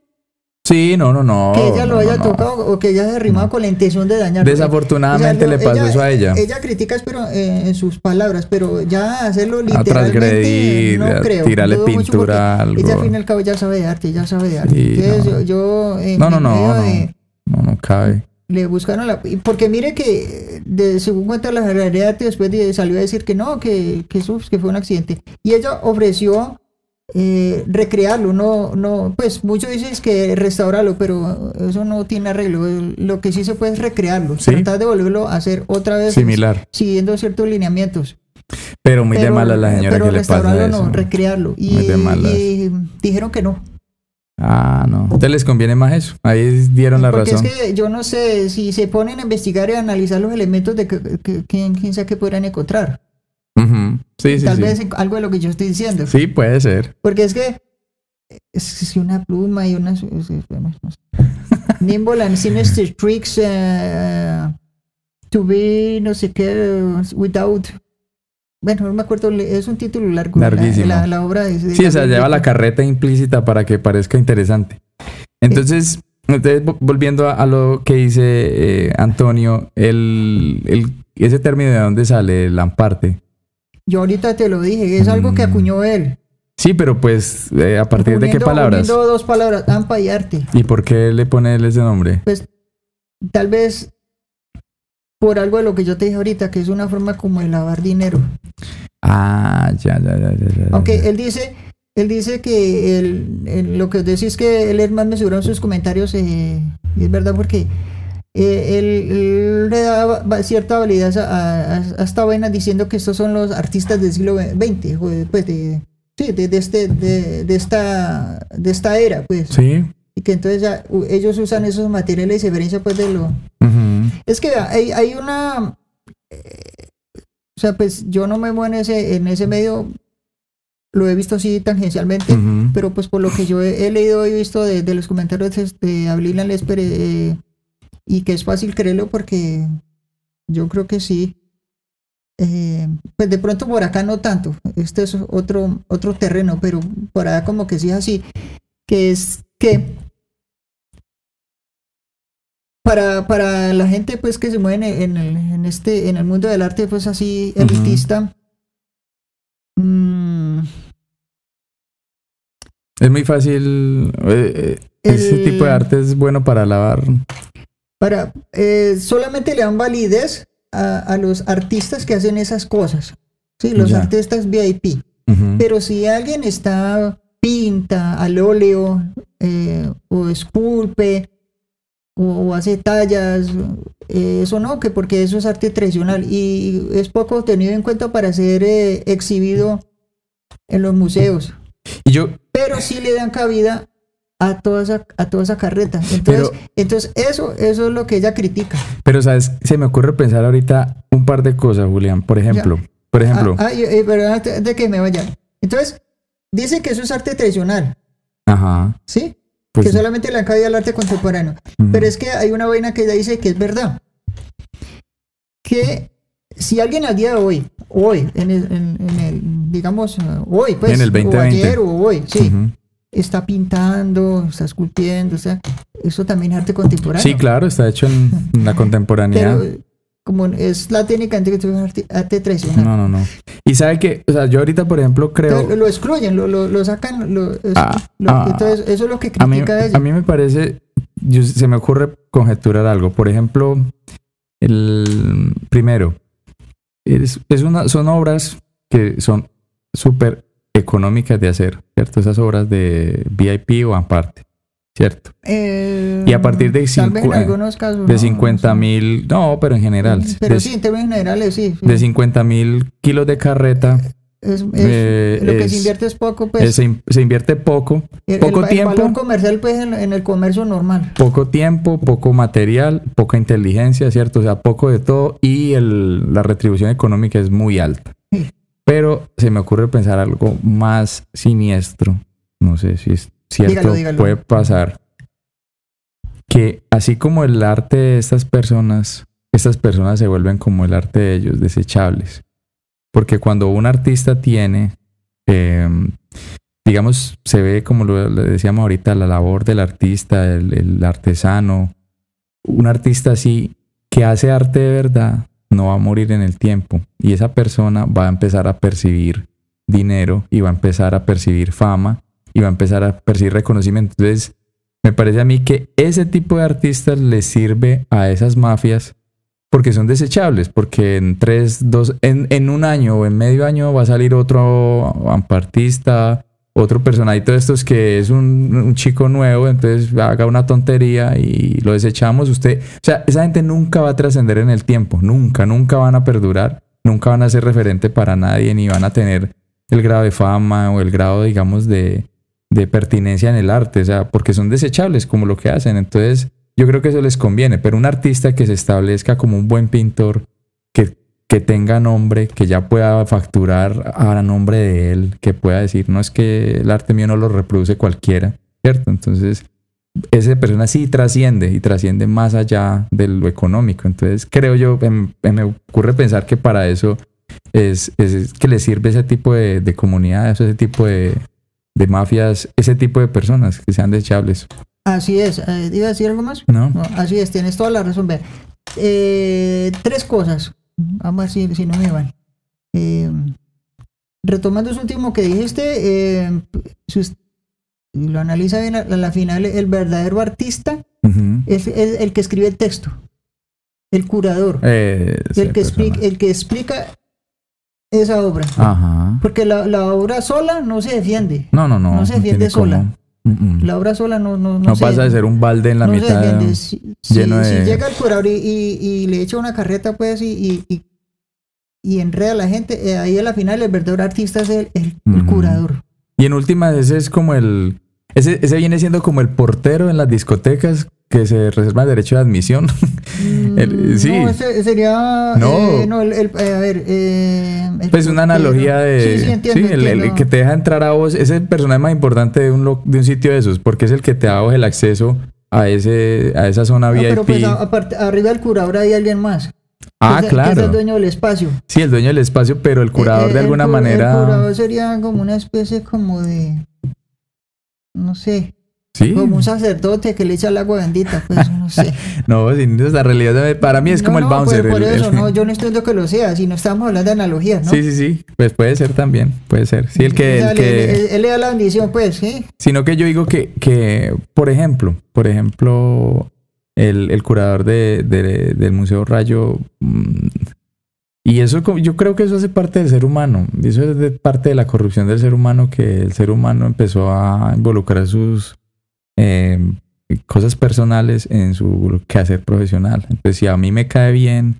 Sí, no, no, no. que ella lo no, haya no, no. tocado o que ella se arrimado con la intención de dañar. Desafortunadamente le pasó eso a ella. Ella critica pero, eh, en sus palabras, pero ya hacerlo A literalmente transgredir, no a creo. tirarle pintura a porque Ella al algo. fin y al cabo ya sabe de arte, ya sabe de arte. Sí, Entonces no. yo, yo en No, no, no, no. de- No, no cabe. Le buscaron la... Porque mire que, de, según cuenta la realidad, después de, salió a decir que no, que, que, eso, que fue un accidente. Y ella ofreció eh, recrearlo, no, no, pues muchos dicen que restaurarlo, pero eso no tiene arreglo. Lo que sí se puede es recrearlo, Sí. tratar de volverlo a hacer otra vez Similar. siguiendo ciertos lineamientos. Pero muy de Pero- mala la señora pero que le pasa eso. no, recrearlo. Y, Muy de malas. y dijeron que no. Ah, no. Entonces les conviene más eso. Ahí dieron la Porque razón. es que yo no sé si se ponen a investigar y a analizar los elementos de que, que- quién, quién sabe que podrán encontrar. Ujú. Sí, sí, Tal sí. vez algo de lo que yo estoy diciendo. Sí, puede ser. Porque es que que una pluma y sé. Nimble and sinister tricks eh, to be no sé qué without... Bueno, no me acuerdo, es un título largo. la- Larguísimo. La, la obra de, de Sí, o sea, lleva la carreta implícita para que parezca interesante. Entonces, entonces vo- volviendo a, a lo que dice eh, Antonio, el, el- ese término de dónde sale, el amparte. Yo ahorita te lo dije, es algo que Mm. acuñó él. Sí, pero pues, eh, ¿a partir de qué Uniendo- palabras? uniendo dos palabras, ampa y arte. ¿Y por qué le pone él ese nombre? Pues tal vez por algo de lo que yo te dije ahorita, que es una forma como de lavar dinero. Ah, ya, ya, ya, ya, ya, Aunque él dice, él dice que el- lo que decís que él es más mesurado en sus comentarios, eh, y es verdad porque eh, él, él le da cierta validez a, a- a esta vaina diciendo que estos son los artistas del siglo XX, pues de, sí, de, de este, de, de esta, de esta era, pues. Sí. Y que entonces ya ellos usan esos materiales de diferencia pues de lo... ujú. Es que hay, hay una... eh, o sea, pues yo no me muevo en ese, en ese medio, lo he visto así tangencialmente, pero pues por lo que yo he, he leído y visto de, de los comentarios de, de Abril Lesper, eh, y que es fácil creerlo porque yo creo que sí. Eh, pues de pronto por acá no tanto, este es otro, otro terreno, pero por allá como que sí es así, que es que para, para la gente pues que se mueve en, el, en este en el mundo del arte pues así elitista mm, Es muy fácil. eh, eh, ese tipo de arte es bueno para lavar. para eh, solamente le dan validez a, a los artistas que hacen esas cosas sí los Ya. artistas VIP pero si alguien está pinta al óleo eh, o esculpe o, o hace tallas eh, eso no que porque eso es arte tradicional y es poco tenido en cuenta para ser eh, exhibido en los museos Y yo, pero sí le dan cabida a toda esa, a toda esa carreta. Entonces, Pero- entonces eso, eso es lo que ella critica. pero sabes, se me ocurre pensar ahorita un par de cosas, Julián. Por ejemplo, por ejemplo, Ah, ah, eh, pero antes de que me vaya. Entonces, dice que eso es arte tradicional, ajá, ¿sí? Pues que solamente le dan cabida al arte contemporáneo. Pero es que hay una vaina que ella dice que es verdad. Que si alguien al día de hoy, hoy, en el, en- en el, digamos, eh, hoy, pues, En el o 2020. ayer o hoy, sí, está pintando, está esculpiendo, o sea, eso también es arte contemporáneo. Sí, claro, está hecho en, en la contemporaneidad. Pero como es la técnica arte, arte tradicional. No, no, no. Y sabe que, o sea, yo ahorita, por ejemplo, creo. Entonces, lo excluyen, lo, lo, lo sacan, lo, es- Ah, lo- ah. entonces eso es lo que A mí, critica ella. a mí me parece, yo- se me ocurre conjeturar algo. Por ejemplo, el primero, es, es una, son obras que son súper económicas de hacer, ¿cierto? Esas obras de VIP o aparte, ¿cierto? Eh, y a partir de vez en cincu- algunos casos, De no, 50 no sé. mil, no, pero en general, Pero de, sí, en términos generales, sí. sí. de 50 mil kilos de carreta, Es- es- eh, lo que es- se invierte es poco, pues. eh, se, se invierte poco, el, poco el- el tiempo. valor comercial, pues, en, en el comercio normal. poco tiempo, poco material, poca inteligencia, ¿cierto? O sea, poco de todo y el- la retribución económica es muy alta. Sí. Pero se me ocurre pensar algo más siniestro. No sé si es cierto, Dígalo, dígalo. puede pasar. que así como el arte de estas personas, estas personas se vuelven como el arte de ellos, desechables. Porque cuando un artista tiene, em, digamos, se ve como lo decíamos ahorita, la labor del artista, el artesano, un artista así que hace arte de verdad, no va a morir en el tiempo y esa persona va a empezar a percibir dinero y va a empezar a percibir fama y va a empezar a percibir reconocimiento. Entonces, me parece a mí que ese tipo de artistas le sirve a esas mafias porque son desechables, porque en tres, dos, en, en un año o en medio año va a salir otro ampartista, otro personajito de estos que es un, chico nuevo, entonces haga una tontería y lo desechamos. Usted, o sea, esa gente nunca va a trascender en el tiempo, nunca, nunca van a perdurar, nunca van a ser referente para nadie, ni van a tener el grado de fama o el grado, digamos, de, de pertinencia en el arte, o sea, porque son desechables como lo que hacen. Entonces, yo creo que eso les conviene, pero un artista que se establezca como un buen pintor, que que tenga nombre, que ya pueda facturar a nombre de él, que pueda decir, no es que el arte mío no lo reproduce cualquiera, ¿cierto? Entonces, esa persona sí trasciende y trasciende más allá de lo económico. Entonces, creo yo, em, em, me, ocurre pensar que para eso es, que le sirve ese tipo de, comunidades, ese tipo de, mafias, ese tipo de personas que sean desechables. Así es. Eh, ¿Iba a decir algo más? No. así es, tienes toda la razón. Eh, tres cosas. Vamos a ver si, no me van. Eh, retomando eso último que dijiste, eh, lo analiza bien a la, final, el verdadero artista es, el que escribe el texto, el curador, eh, el, que explica, el que explica esa obra. Porque la, obra sola no se defiende. No, no, no. No se defiende sola. La obra sola no No, no, pasa de ser un balde en la mitad. Si, lleno de... si, llega el curador y, le echa una carreta, pues, y, y, enreda a la gente, eh, ahí a la final el verdadero artista es el, el, curador. Y en última, ese es como el. Ese, ese viene siendo como el portero en las discotecas que se reserva el derecho de admisión. Mm, sí. No, ese sería. No. Eh, no el, eh, a ver. Eh, pues una analogía de. Sí, sí, entiendo, sí el, que te deja entrar a vos. Es el personaje más importante de un, de un sitio de esos, porque es el que te da vos el acceso a, ese, a esa zona no, VIP. Pero pues aparte, arriba del curador hay alguien más. Ah, claro. Que es el dueño del espacio. Sí, el dueño del espacio, pero el curador de alguna manera. El curador sería como una especie como de. No sé. Como un sacerdote que le echa el agua bendita, pues no sé. no, sin esa realidad para mí es como el bouncer. Por, eso, no, yo no estoy diciendo que lo sea, si no estamos hablando de analogías, ¿no? Sí, sí, sí, pues puede ser también, puede ser. Sí, el que... él, le da la bendición, pues, sí. Sino que yo digo que, que por ejemplo, por ejemplo, el, el curador de, del Museo Rayo... Mm, y eso yo creo que eso hace parte del ser humano. Eso es parte de la corrupción del ser humano que el ser humano empezó a involucrar sus eh, cosas personales en su quehacer profesional. Entonces, si a mí me cae bien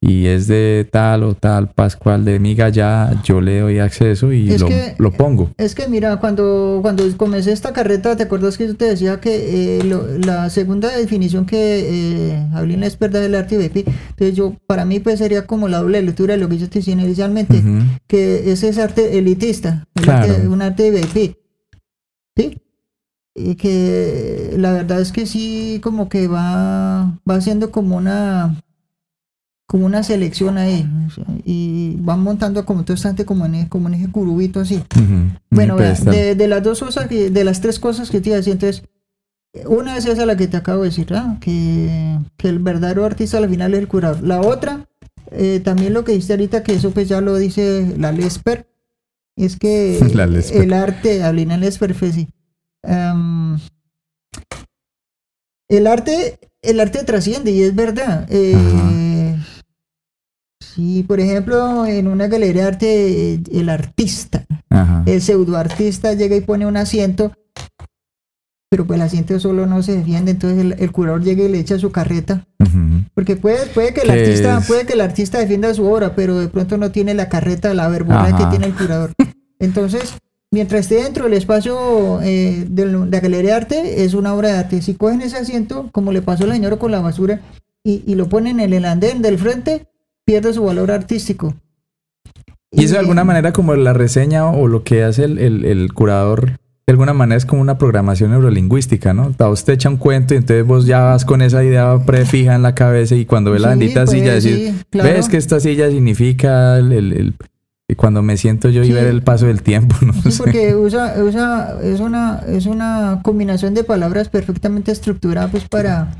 y es de tal o tal Pascual de mi ya yo le doy acceso y lo, pongo. Es que mira, cuando, cuando comencé esta carreta, ¿te acuerdas que yo te decía que eh, la segunda definición que eh, hablé en la experta del arte VIP, entonces yo, para mí pues sería como la doble lectura de lo que yo te decía inicialmente, que ese es arte elitista, un arte VIP. ¿Sí? Y que la verdad es que sí como que va va haciendo como una como una selección ahí y van montando como todo instante como en como en ese curubito así. Bueno de, las dos cosas que, de las tres cosas que te iba entonces una es esa la que te acabo de decir que, que el verdadero artista al final es el curador. La otra eh, también lo que dijiste ahorita que eso pues ya lo dice la Lesper es que el arte Ablina Lesper fue sí Em, el arte, el arte trasciende y es verdad. Eh, si, por ejemplo, en una galería de arte, el artista, el pseudoartista llega y pone un asiento, pero pues el asiento solo no se defiende, entonces el, curador llega y le echa su carreta. Porque puede, puede que el artista, puede que el artista defienda su obra, pero de pronto no tiene la carreta, la vergüenza que tiene el curador. Entonces, mientras esté dentro del espacio eh, de la galería de arte, es una obra de arte. Si cogen ese asiento, como le pasó al señor con la basura, y, lo ponen en el andén del frente, pierde su valor artístico. Y eso de alguna manera como la reseña o lo que hace el, curador de alguna manera es como una programación neurolingüística, ¿no? Vos te echa un cuento y entonces vos ya vas con esa idea prefija en la cabeza y cuando ves la bendita pues, silla decís, sí, claro. ves que esta silla significa el, el- el- cuando me siento yo y ver el paso del tiempo, no Sí, sé. porque usa, usa, es una, es una combinación de palabras perfectamente estructurada pues para,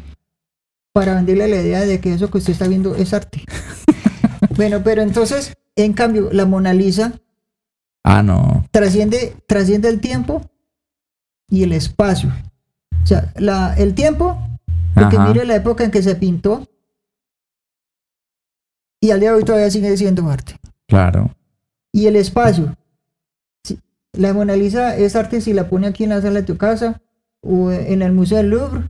para venderle la idea de que eso que usted está viendo es arte. bueno, pero entonces, en cambio, la Mona Lisa Ah, no. trasciende, trasciende el tiempo y el espacio. O sea, la, el tiempo, porque Ajá. mire la época en que se pintó y al día de hoy todavía sigue siendo arte. Claro. Y el espacio. La Mona Lisa es arte si la pone aquí en la sala de tu casa, o en el Museo del Louvre,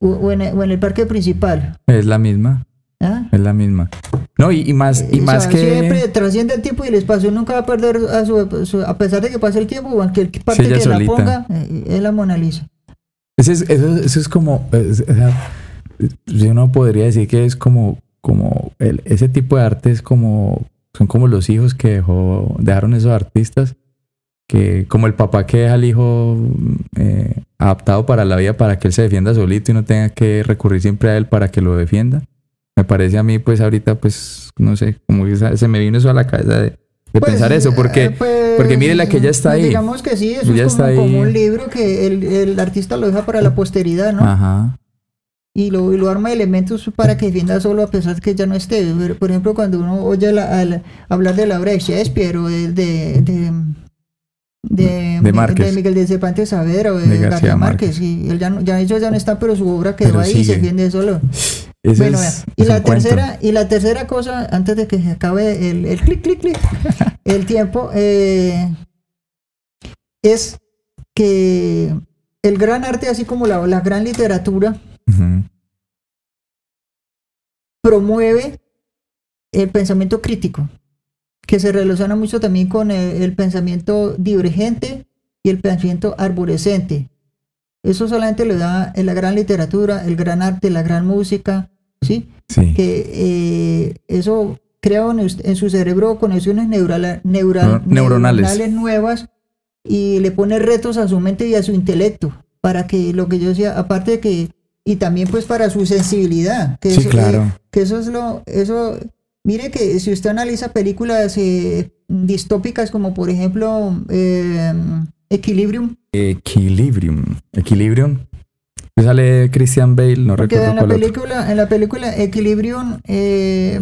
o, o en, el, o en el parque principal. Es la misma. ¿ah? Es la misma. No, y, y más, y O más sea, que. Siempre trasciende el tiempo y el espacio. Nunca va a perder, a, su- su- a pesar de que pase el tiempo, o cualquier parte que la solita. ponga, eh, es la Mona Lisa. Ese es, eso, eso es como. sea, yo no podría decir que es como. como el- ese tipo de arte es como. Son como los hijos que dejó, dejaron esos artistas. Que como el papá que deja al hijo eh, adaptado para la vida para que él se defienda solito y no tenga que recurrir siempre a él para que lo defienda. Me parece a mí, pues ahorita, pues, no sé, como que se me vino eso a la cabeza de, de Pues, pensar eso, porque eh, pues, porque mire la que ya está ahí. Digamos que sí, eso Ya es como, está ahí. como un libro que el, el artista lo deja para la posteridad, ¿no? Ajá. Y lo, y lo arma elementos para que defienda solo a pesar de que ya no esté. Pero, Por ejemplo, cuando uno oye la- al- hablar de la obra de Shakespeare o de, de, de, de, De Márquez. de Miguel de Cervantes Saavedra o de, De García García Márquez. Y él ya, no- ya ellos ya no están, pero su obra quedó Pero ahí y se defiende solo. Ese Bueno, es, y la tercera y la tercera cosa antes de que se acabe el, el clic clic clic el tiempo eh, es que el gran arte así como la, la gran literatura Promueve el pensamiento crítico, que se relaciona mucho también con el, el pensamiento divergente y el pensamiento arborescente. Eso solamente lo da en la gran literatura, el gran arte, la gran música, ¿sí? Sí. Que eh, eso crea en, su cerebro conexiones neural- No- neuronales. nuevas y le pone retos a su mente y a su intelecto para que lo que yo decía, aparte de que y también pues para su sensibilidad, que Sí, eso, claro. eh, que eso es lo eso mire que si usted analiza películas eh, distópicas como por ejemplo eh, Equilibrium, Equilibrium. Equilibrium. Sale Christian Bale, no porque recuerdo en la cuál otro. película en la película Equilibrium eh,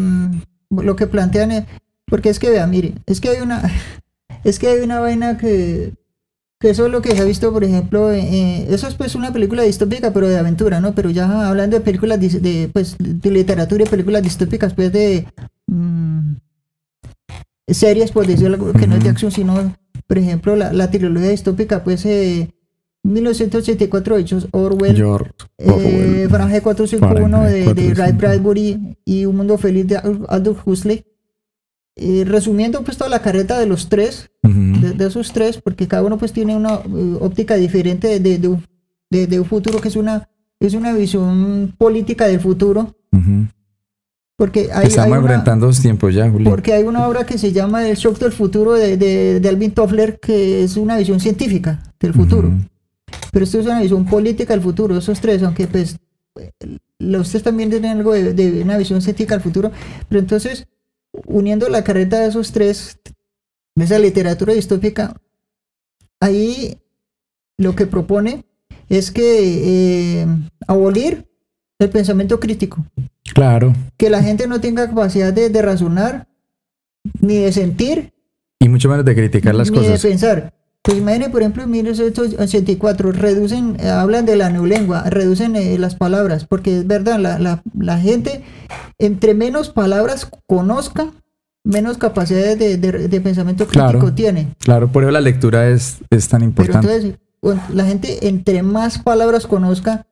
lo que plantean es porque es que vea, mire, es que hay una es que hay una vaina que que eso es lo que se ha visto, por ejemplo, eh, eso es pues una película distópica, pero de aventura, ¿no? Pero ya hablando de películas de, pues, de literatura y películas distópicas, pues de mm, series, por decirlo algo, que no es de acción, sino, por ejemplo, la, la trilogía distópica, pues, eh, 1984 hechos Orwell, George eh, Orwell. Fahrenheit 451 de, de Ray 451. Bradbury y Un Mundo Feliz de Al- Aldous Huxley. Eh, resumiendo pues toda la carreta de los tres, de, de esos tres, porque cada uno pues tiene una eh, óptica diferente de, de, de un, de- de un futuro que es una, es una visión política del futuro, porque hay, Estamos hay enfrentando dos tiempos ya, Juli. porque hay una obra que se llama El Shock del Futuro de, de, de Alvin Toffler, que es una visión científica del futuro. Pero esto es una visión política del futuro, esos tres, aunque pues eh, los tres también tienen algo de, de una visión científica del futuro. Pero entonces, uniendo la carreta de esos tres, de esa literatura distópica, ahí lo que propone es que eh, abolir el pensamiento crítico, Claro. que la gente no tenga capacidad de, de razonar, ni de sentir, Y mucho menos de criticar las ni cosas. de pensar. Pues imagine, por ejemplo, en 1984, reducen, eh, hablan de la neolengua, reducen eh, las palabras, porque es verdad, la, la, la gente, entre menos palabras conozca, menos capacidad de, de- de pensamiento crítico Claro. tiene. Claro, por eso la lectura es, es tan Pero importante. entonces, cuan- la gente, entre más palabras conozca,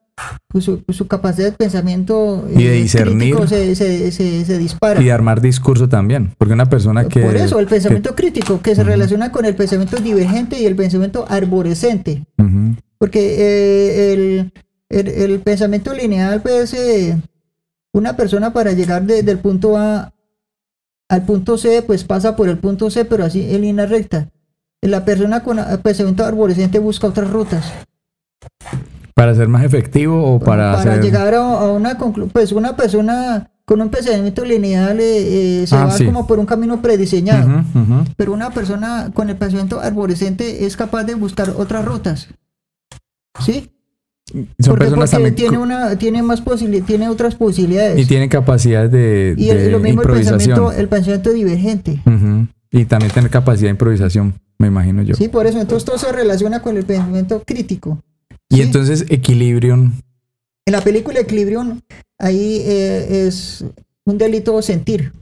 su, pues su capacidad de pensamiento Y de eh, discernir. se, se, se, se dispara. y de armar discurso también. Porque una persona que. Por eso, el pensamiento crítico, que se relaciona con el pensamiento divergente y el pensamiento arborescente. Porque eh, el, el- el pensamiento lineal, pues, eh, una persona para llegar de- del punto A al punto C, pues pasa por el punto C, pero así en línea recta. la persona con pensamiento arborescente busca otras rutas. ¿Para ser más efectivo o para, para hacer- llegar a, a una conclusión, pues una persona con un pensamiento lineal eh, eh, se Ah, va sí. como por un camino prediseñado, pero una persona con el pensamiento arborescente es capaz de buscar otras rutas. ¿Sí? Son porque personas porque también tiene una tiene más posibilidades, tiene otras posibilidades. y tienen capacidades de, Y el- de lo mismo el improvisación. pensamiento, el pensamiento divergente. Y también tener capacidad de improvisación, me imagino yo. Sí, por eso. Entonces todo se relaciona con el pensamiento crítico. Y ¿sí? entonces Equilibrium. En la película Equilibrium, ahí eh, es un delito sentir.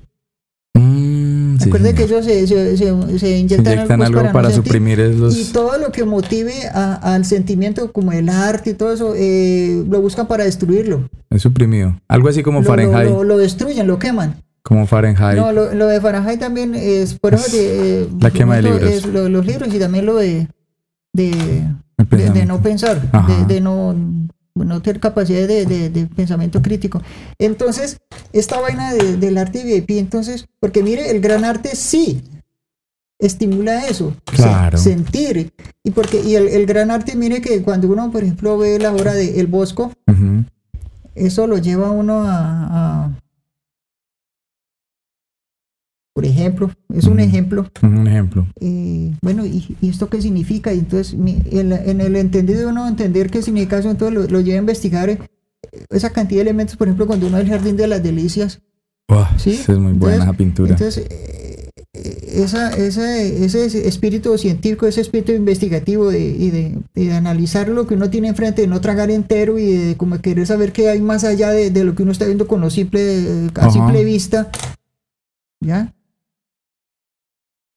Mm, sí, Recuerde que ellos se, se, se- se inyectan, inyectan algo no para suprimir los... Y todo lo que motive a- al sentimiento, como el arte y todo eso, eh, lo buscan para destruirlo. Es suprimido. Algo así como Lo, Fahrenheit. lo- lo destruyen, lo queman. como Fahrenheit. No, lo, lo de Fahrenheit también es por eso de, eh, La quema de libros. es lo- los libros y también lo de, de, no pensar, de, de no, no tener capacidad de, de- pensamiento crítico. Entonces, esta vaina de- del arte VIP, entonces, porque mire, el gran arte sí estimula eso, se- sentir. Y porque y el, el gran arte, mire que cuando uno, por ejemplo, ve la obra de El Bosco, eso lo lleva a uno a, a- por ejemplo, es un Ujú. ejemplo, Un ejemplo. eh, bueno, ¿y, y esto qué significa? Y entonces, mi- en, en el entendido de uno entender qué significa eso, entonces lo, lo lleva a investigar eh, esa cantidad de elementos, por ejemplo, cuando uno va al Jardín de las Delicias, Buah, Sí, esa es muy buena entonces- esa pintura. entonces, eh, eh, esa, ese, espíritu científico, ese espíritu investigativo de, y de, de analizar lo que uno tiene enfrente, de no tragar entero y de como querer saber qué hay más allá de, de lo que uno está viendo con lo simple, a Ajá. simple vista, ¿ya?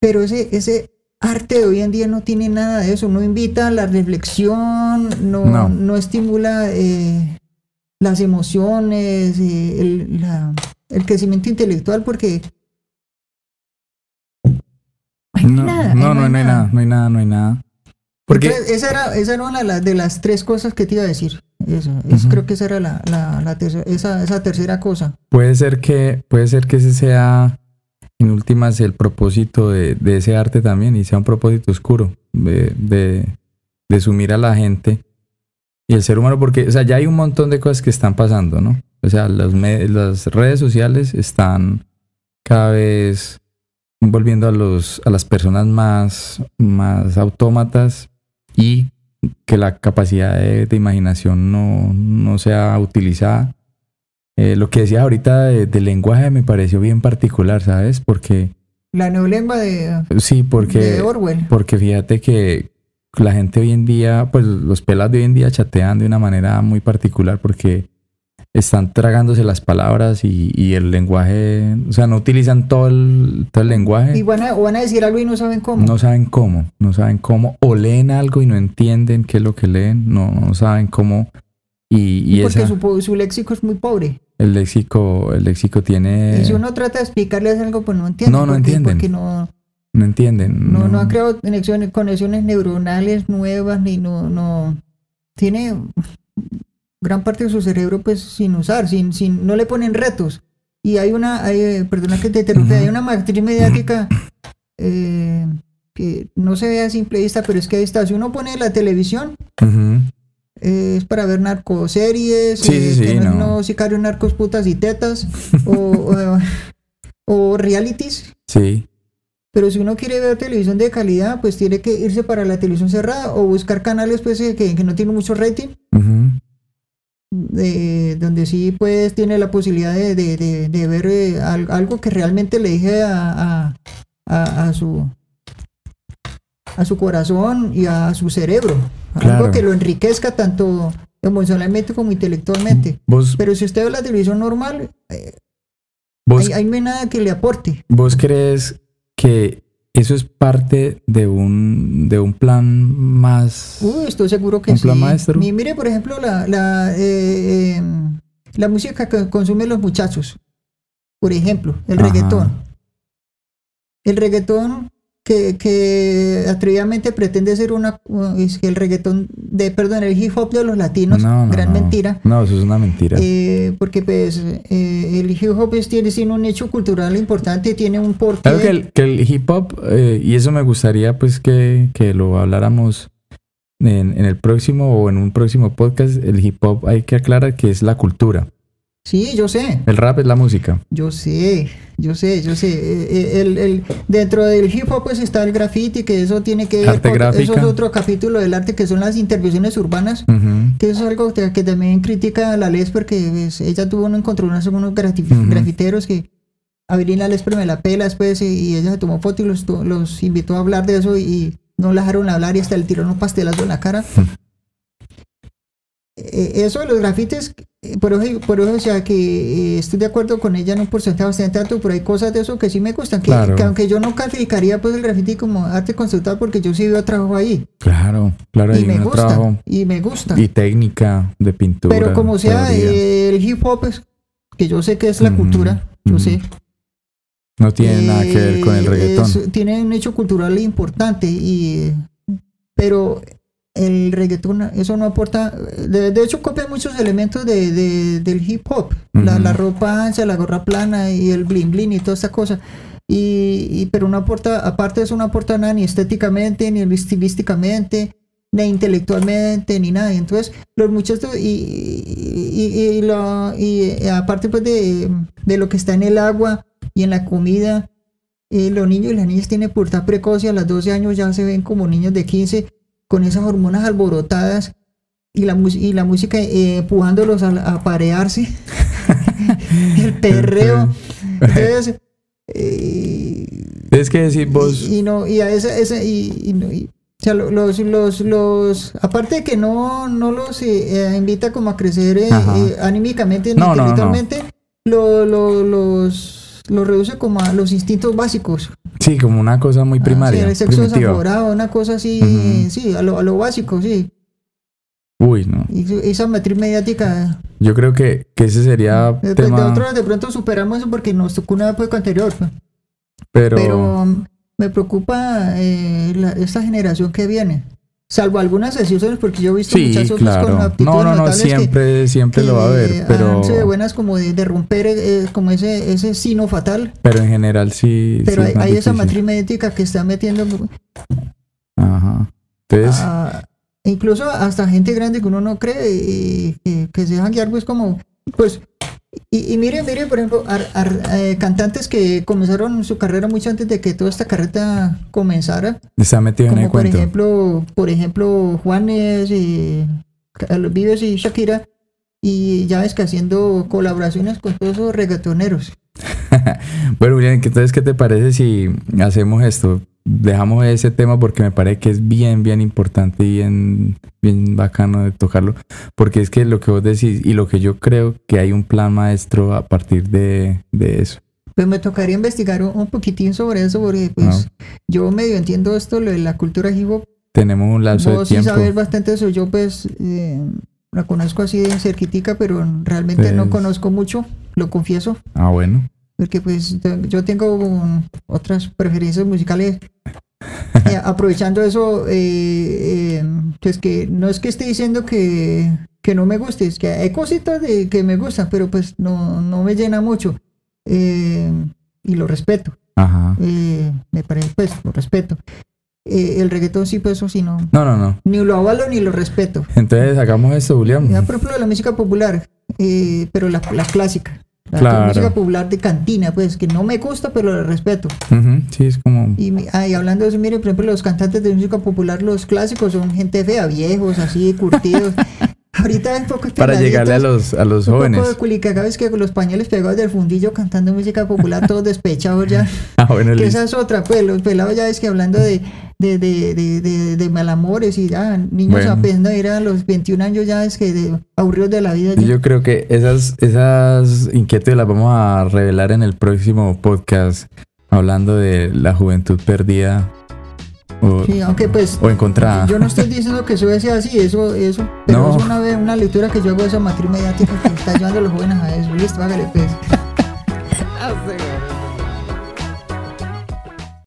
Pero ese, ese arte de hoy en día no tiene nada de eso, no invita a la reflexión, no, No. no estimula eh, las emociones, eh, el, la- el crecimiento intelectual, porque no, nada, no, no, no hay nada, no hay nada, no hay nada. Porque Entonces, esa era, esa era una de las, de las tres cosas que te iba a decir. Eso, es- creo que esa era la, la, la tercera, esa, esa tercera cosa. puede ser que, puede ser que ese sea en últimas el propósito de, ese arte también y sea un propósito oscuro de, sumir a la gente y el ser humano, porque o sea, ya hay un montón de cosas que están pasando, ¿no? O sea, me- las redes sociales están cada vez volviendo a los a las personas más, más autómatas y que la capacidad de imaginación no, no sea utilizada. Eh, lo que decías ahorita de- del lenguaje me pareció bien particular, ¿sabes? Porque, La neolengua de, sí, porque, de Orwell. porque fíjate que la gente hoy en día, pues los pelas de hoy en día chatean de una manera muy particular porque están tragándose las palabras y, y el lenguaje, o sea, no utilizan todo el, todo el lenguaje. Y van a, o van a decir algo y no saben cómo. No saben cómo, no saben cómo, o leen algo y no entienden qué es lo que leen, no, no saben cómo. Y, y porque esa, su, su léxico es muy pobre. El léxico, el léxico tiene, y si uno trata de explicarles algo, pues no entienden. No, no porque, entienden. Porque no, no entienden. no, no ha creado conexiones, conexiones neuronales nuevas, ni no, no. Tiene gran parte de su cerebro pues sin usar, sin, sin, no le ponen retos. Y hay una, hay, eh, perdona que te interrumpa, hay una matriz mediática eh, que no se ve a simple vista, pero es que ahí está. Si uno pone la televisión, Ujú. Eh, es para ver narcoseries, Sí, eh, sí, no, no. narcos, putas y tetas, o, o, o realities. Sí, Pero si uno quiere ver televisión de calidad, pues tiene que irse para la televisión cerrada o buscar canales pues eh, que, que no tienen mucho rating, de- donde sí pues tiene la posibilidad de, de- de- de ver eh, al- algo que realmente le deje a, a- a- a su a su corazón y a su cerebro. Claro. Algo que lo enriquezca tanto emocionalmente como intelectualmente. Vos, Pero si usted ve la televisión normal, eh, vos, hay nada que le aporte. vos crees que eso es parte de un, de un plan más... Estoy seguro que ¿Un sí. plan maestro? Mi- mire, por ejemplo, la, la, eh, eh, la música que consumen los muchachos. Por ejemplo, el Ajá. reggaetón. El reggaetón que, que atrevidamente pretende ser una es que el reggaetón de perdón el hip hop de los latinos No, no, gran no. mentira No, eso es una mentira. Eh, porque pues eh, el hip hop es- tiene, tiene un hecho cultural importante tiene un porqué Claro que el, que el hip hop, eh, y eso me gustaría pues que, que lo habláramos en, en el próximo o en un próximo podcast, el hip hop hay que aclarar que es la cultura. Sí yo sé El rap es la música. Yo sé, yo sé, yo sé. Eh, eh, El, el- dentro del hip hop pues está el graffiti, que eso tiene que ver Arte con- gráfica. eso es otro capítulo del arte, que son las intervenciones urbanas, Ujú. que eso es algo que, que también critica a la Lesper, que pues, ella tuvo un encontronazo con unos grafiteros que Avelina Lesper me la pela después y, y ella se tomó foto y los, los invitó a hablar de eso y no la dejaron hablar y hasta le tiraron un pastelazo en la cara. Eh, eso de los grafites, por eso, por eso o sea, que eh, estoy de acuerdo con ella en un porcentaje bastante alto, pero hay cosas de eso que sí me gustan, que, Claro. que aunque yo no calificaría pues el grafiti como arte conceptual porque yo sí veo trabajo ahí Claro, claro, y me gusta, trabajo y me gusta. y técnica de pintura. pero como sea, eh, el hip hop es, que yo sé que es la Ujú, cultura, yo ujú. sé. no tiene nada que ver con el eh, reggaetón. es- tiene un hecho cultural importante, y, pero el reggaetón, eso no aporta. De, de hecho, copia muchos elementos de, de- del hip hop: la, la ropa ancha, la gorra plana y el bling bling y toda esta cosa. Y, y- pero no aporta, aparte de eso, no aporta nada ni estéticamente, ni estilísticamente, ni intelectualmente, ni nada. Entonces, los muchachos, y, y, y- y lo- y, eh, aparte pues de, de lo que está en el agua y en la comida, eh, los niños y las niñas tienen pubertad precoz y a los 12 años ya se ven como niños de 15 con esas hormonas alborotadas y la, y la música eh, empujándolos a, a parearse. el perreo. Entonces, eh, Es que decir vos, y, y no, y a esa, esa y, y no, y- o sea, lo- los, los, los, aparte de que no, no los eh, eh, invita como a crecer eh, eh, anímicamente ni No, no, no. intelectualmente, lo- lo- reduce como a los instintos básicos. sí, como una cosa muy Ah, primaria, sí, el sexo desaforado, una cosa así, sí, a lo, a lo básico, sí. Uy, no. Y esa matriz mediática, Yo creo que, que ese sería de, de tema, otros de pronto superamos eso porque nos tocó una época anterior. pero, pero me preocupa eh, la- esta generación que viene. Salvo algunas excepciones, porque yo he visto sí, muchachos claro. con aptitudes No, no, no, que- siempre, siempre lo va a haber, pero, sido buenas como de, de romper eh, como ese, ese sino fatal. pero en general sí. Pero sí hay, es más hay esa matriz mediática que está metiendo Ajá. Entonces, incluso hasta gente grande que uno no cree y que, que se dejan guiar pues como pues y, y mire mire por ejemplo ar- ar- eh, cantantes que comenzaron su carrera mucho antes de que toda esta carreta comenzara está metido en el como por cuento. ejemplo por ejemplo Juanes y Carlos Vives y Shakira y ya ves que haciendo colaboraciones con todos esos reggaetoneros Bueno, Julián, ¿qué- entonces, ¿qué te parece si hacemos esto? Dejamos ese tema porque me parece que es bien, bien importante y bien, bien bacano de tocarlo. Porque es que lo que vos decís y lo que yo creo que hay un plan maestro a partir de, de eso. pues me tocaría investigar un, un poquitín sobre eso porque pues yo medio entiendo esto lo de la cultura hip hop Tenemos un lapso de Vos sí tiempo. sabes bastante de eso. Yo pues eh, la conozco así de cerquitica, pero realmente no Pues- conozco mucho, lo confieso. Ah, bueno. Porque pues yo tengo otras preferencias musicales. Eh, aprovechando eso, eh, eh, pues que no es que esté diciendo que, que no me guste, es que hay cositas de que me gustan, pero pues no, no me llena mucho. Eh, y lo respeto. Ajá. Eh, me parece, pues, lo respeto. Eh, el reggaetón sí, pues eso sí, no. No, no, no. Ni lo avalo ni lo respeto. Entonces hagamos esto, Julián. Ya, por ejemplo, la música popular, eh, pero la, la clásica. La Claro. música popular de cantina, pues, que no me gusta, pero la respeto. Sí, es como... Y, ah, y hablando de eso, mire, por ejemplo, los cantantes de música popular, los clásicos, son gente fea, viejos, así, curtidos. Ahorita hay pocos Para llegarle a los, a los un poco de jóvenes. culicacabes que con los pañales pegados del fundillo cantando música popular, todos despechados ya. Ah, bueno, Que esa es otra, pues, los pelados ya es que hablando de, de, de, de, de, de malamores y ya, niños Bueno. apenas ir a los 21 años ya es que de, aburridos de la vida. ya. Yo creo que esas, esas inquietudes las vamos a revelar en el próximo podcast, hablando de la juventud perdida o, Sí, aunque pues o encontrada. yo no estoy diciendo que eso sea así, eso, eso, pero No. es una, vez- una lectura que yo hago de esa matriz mediática que está llevando a los jóvenes a eso. Listo, hágale pues.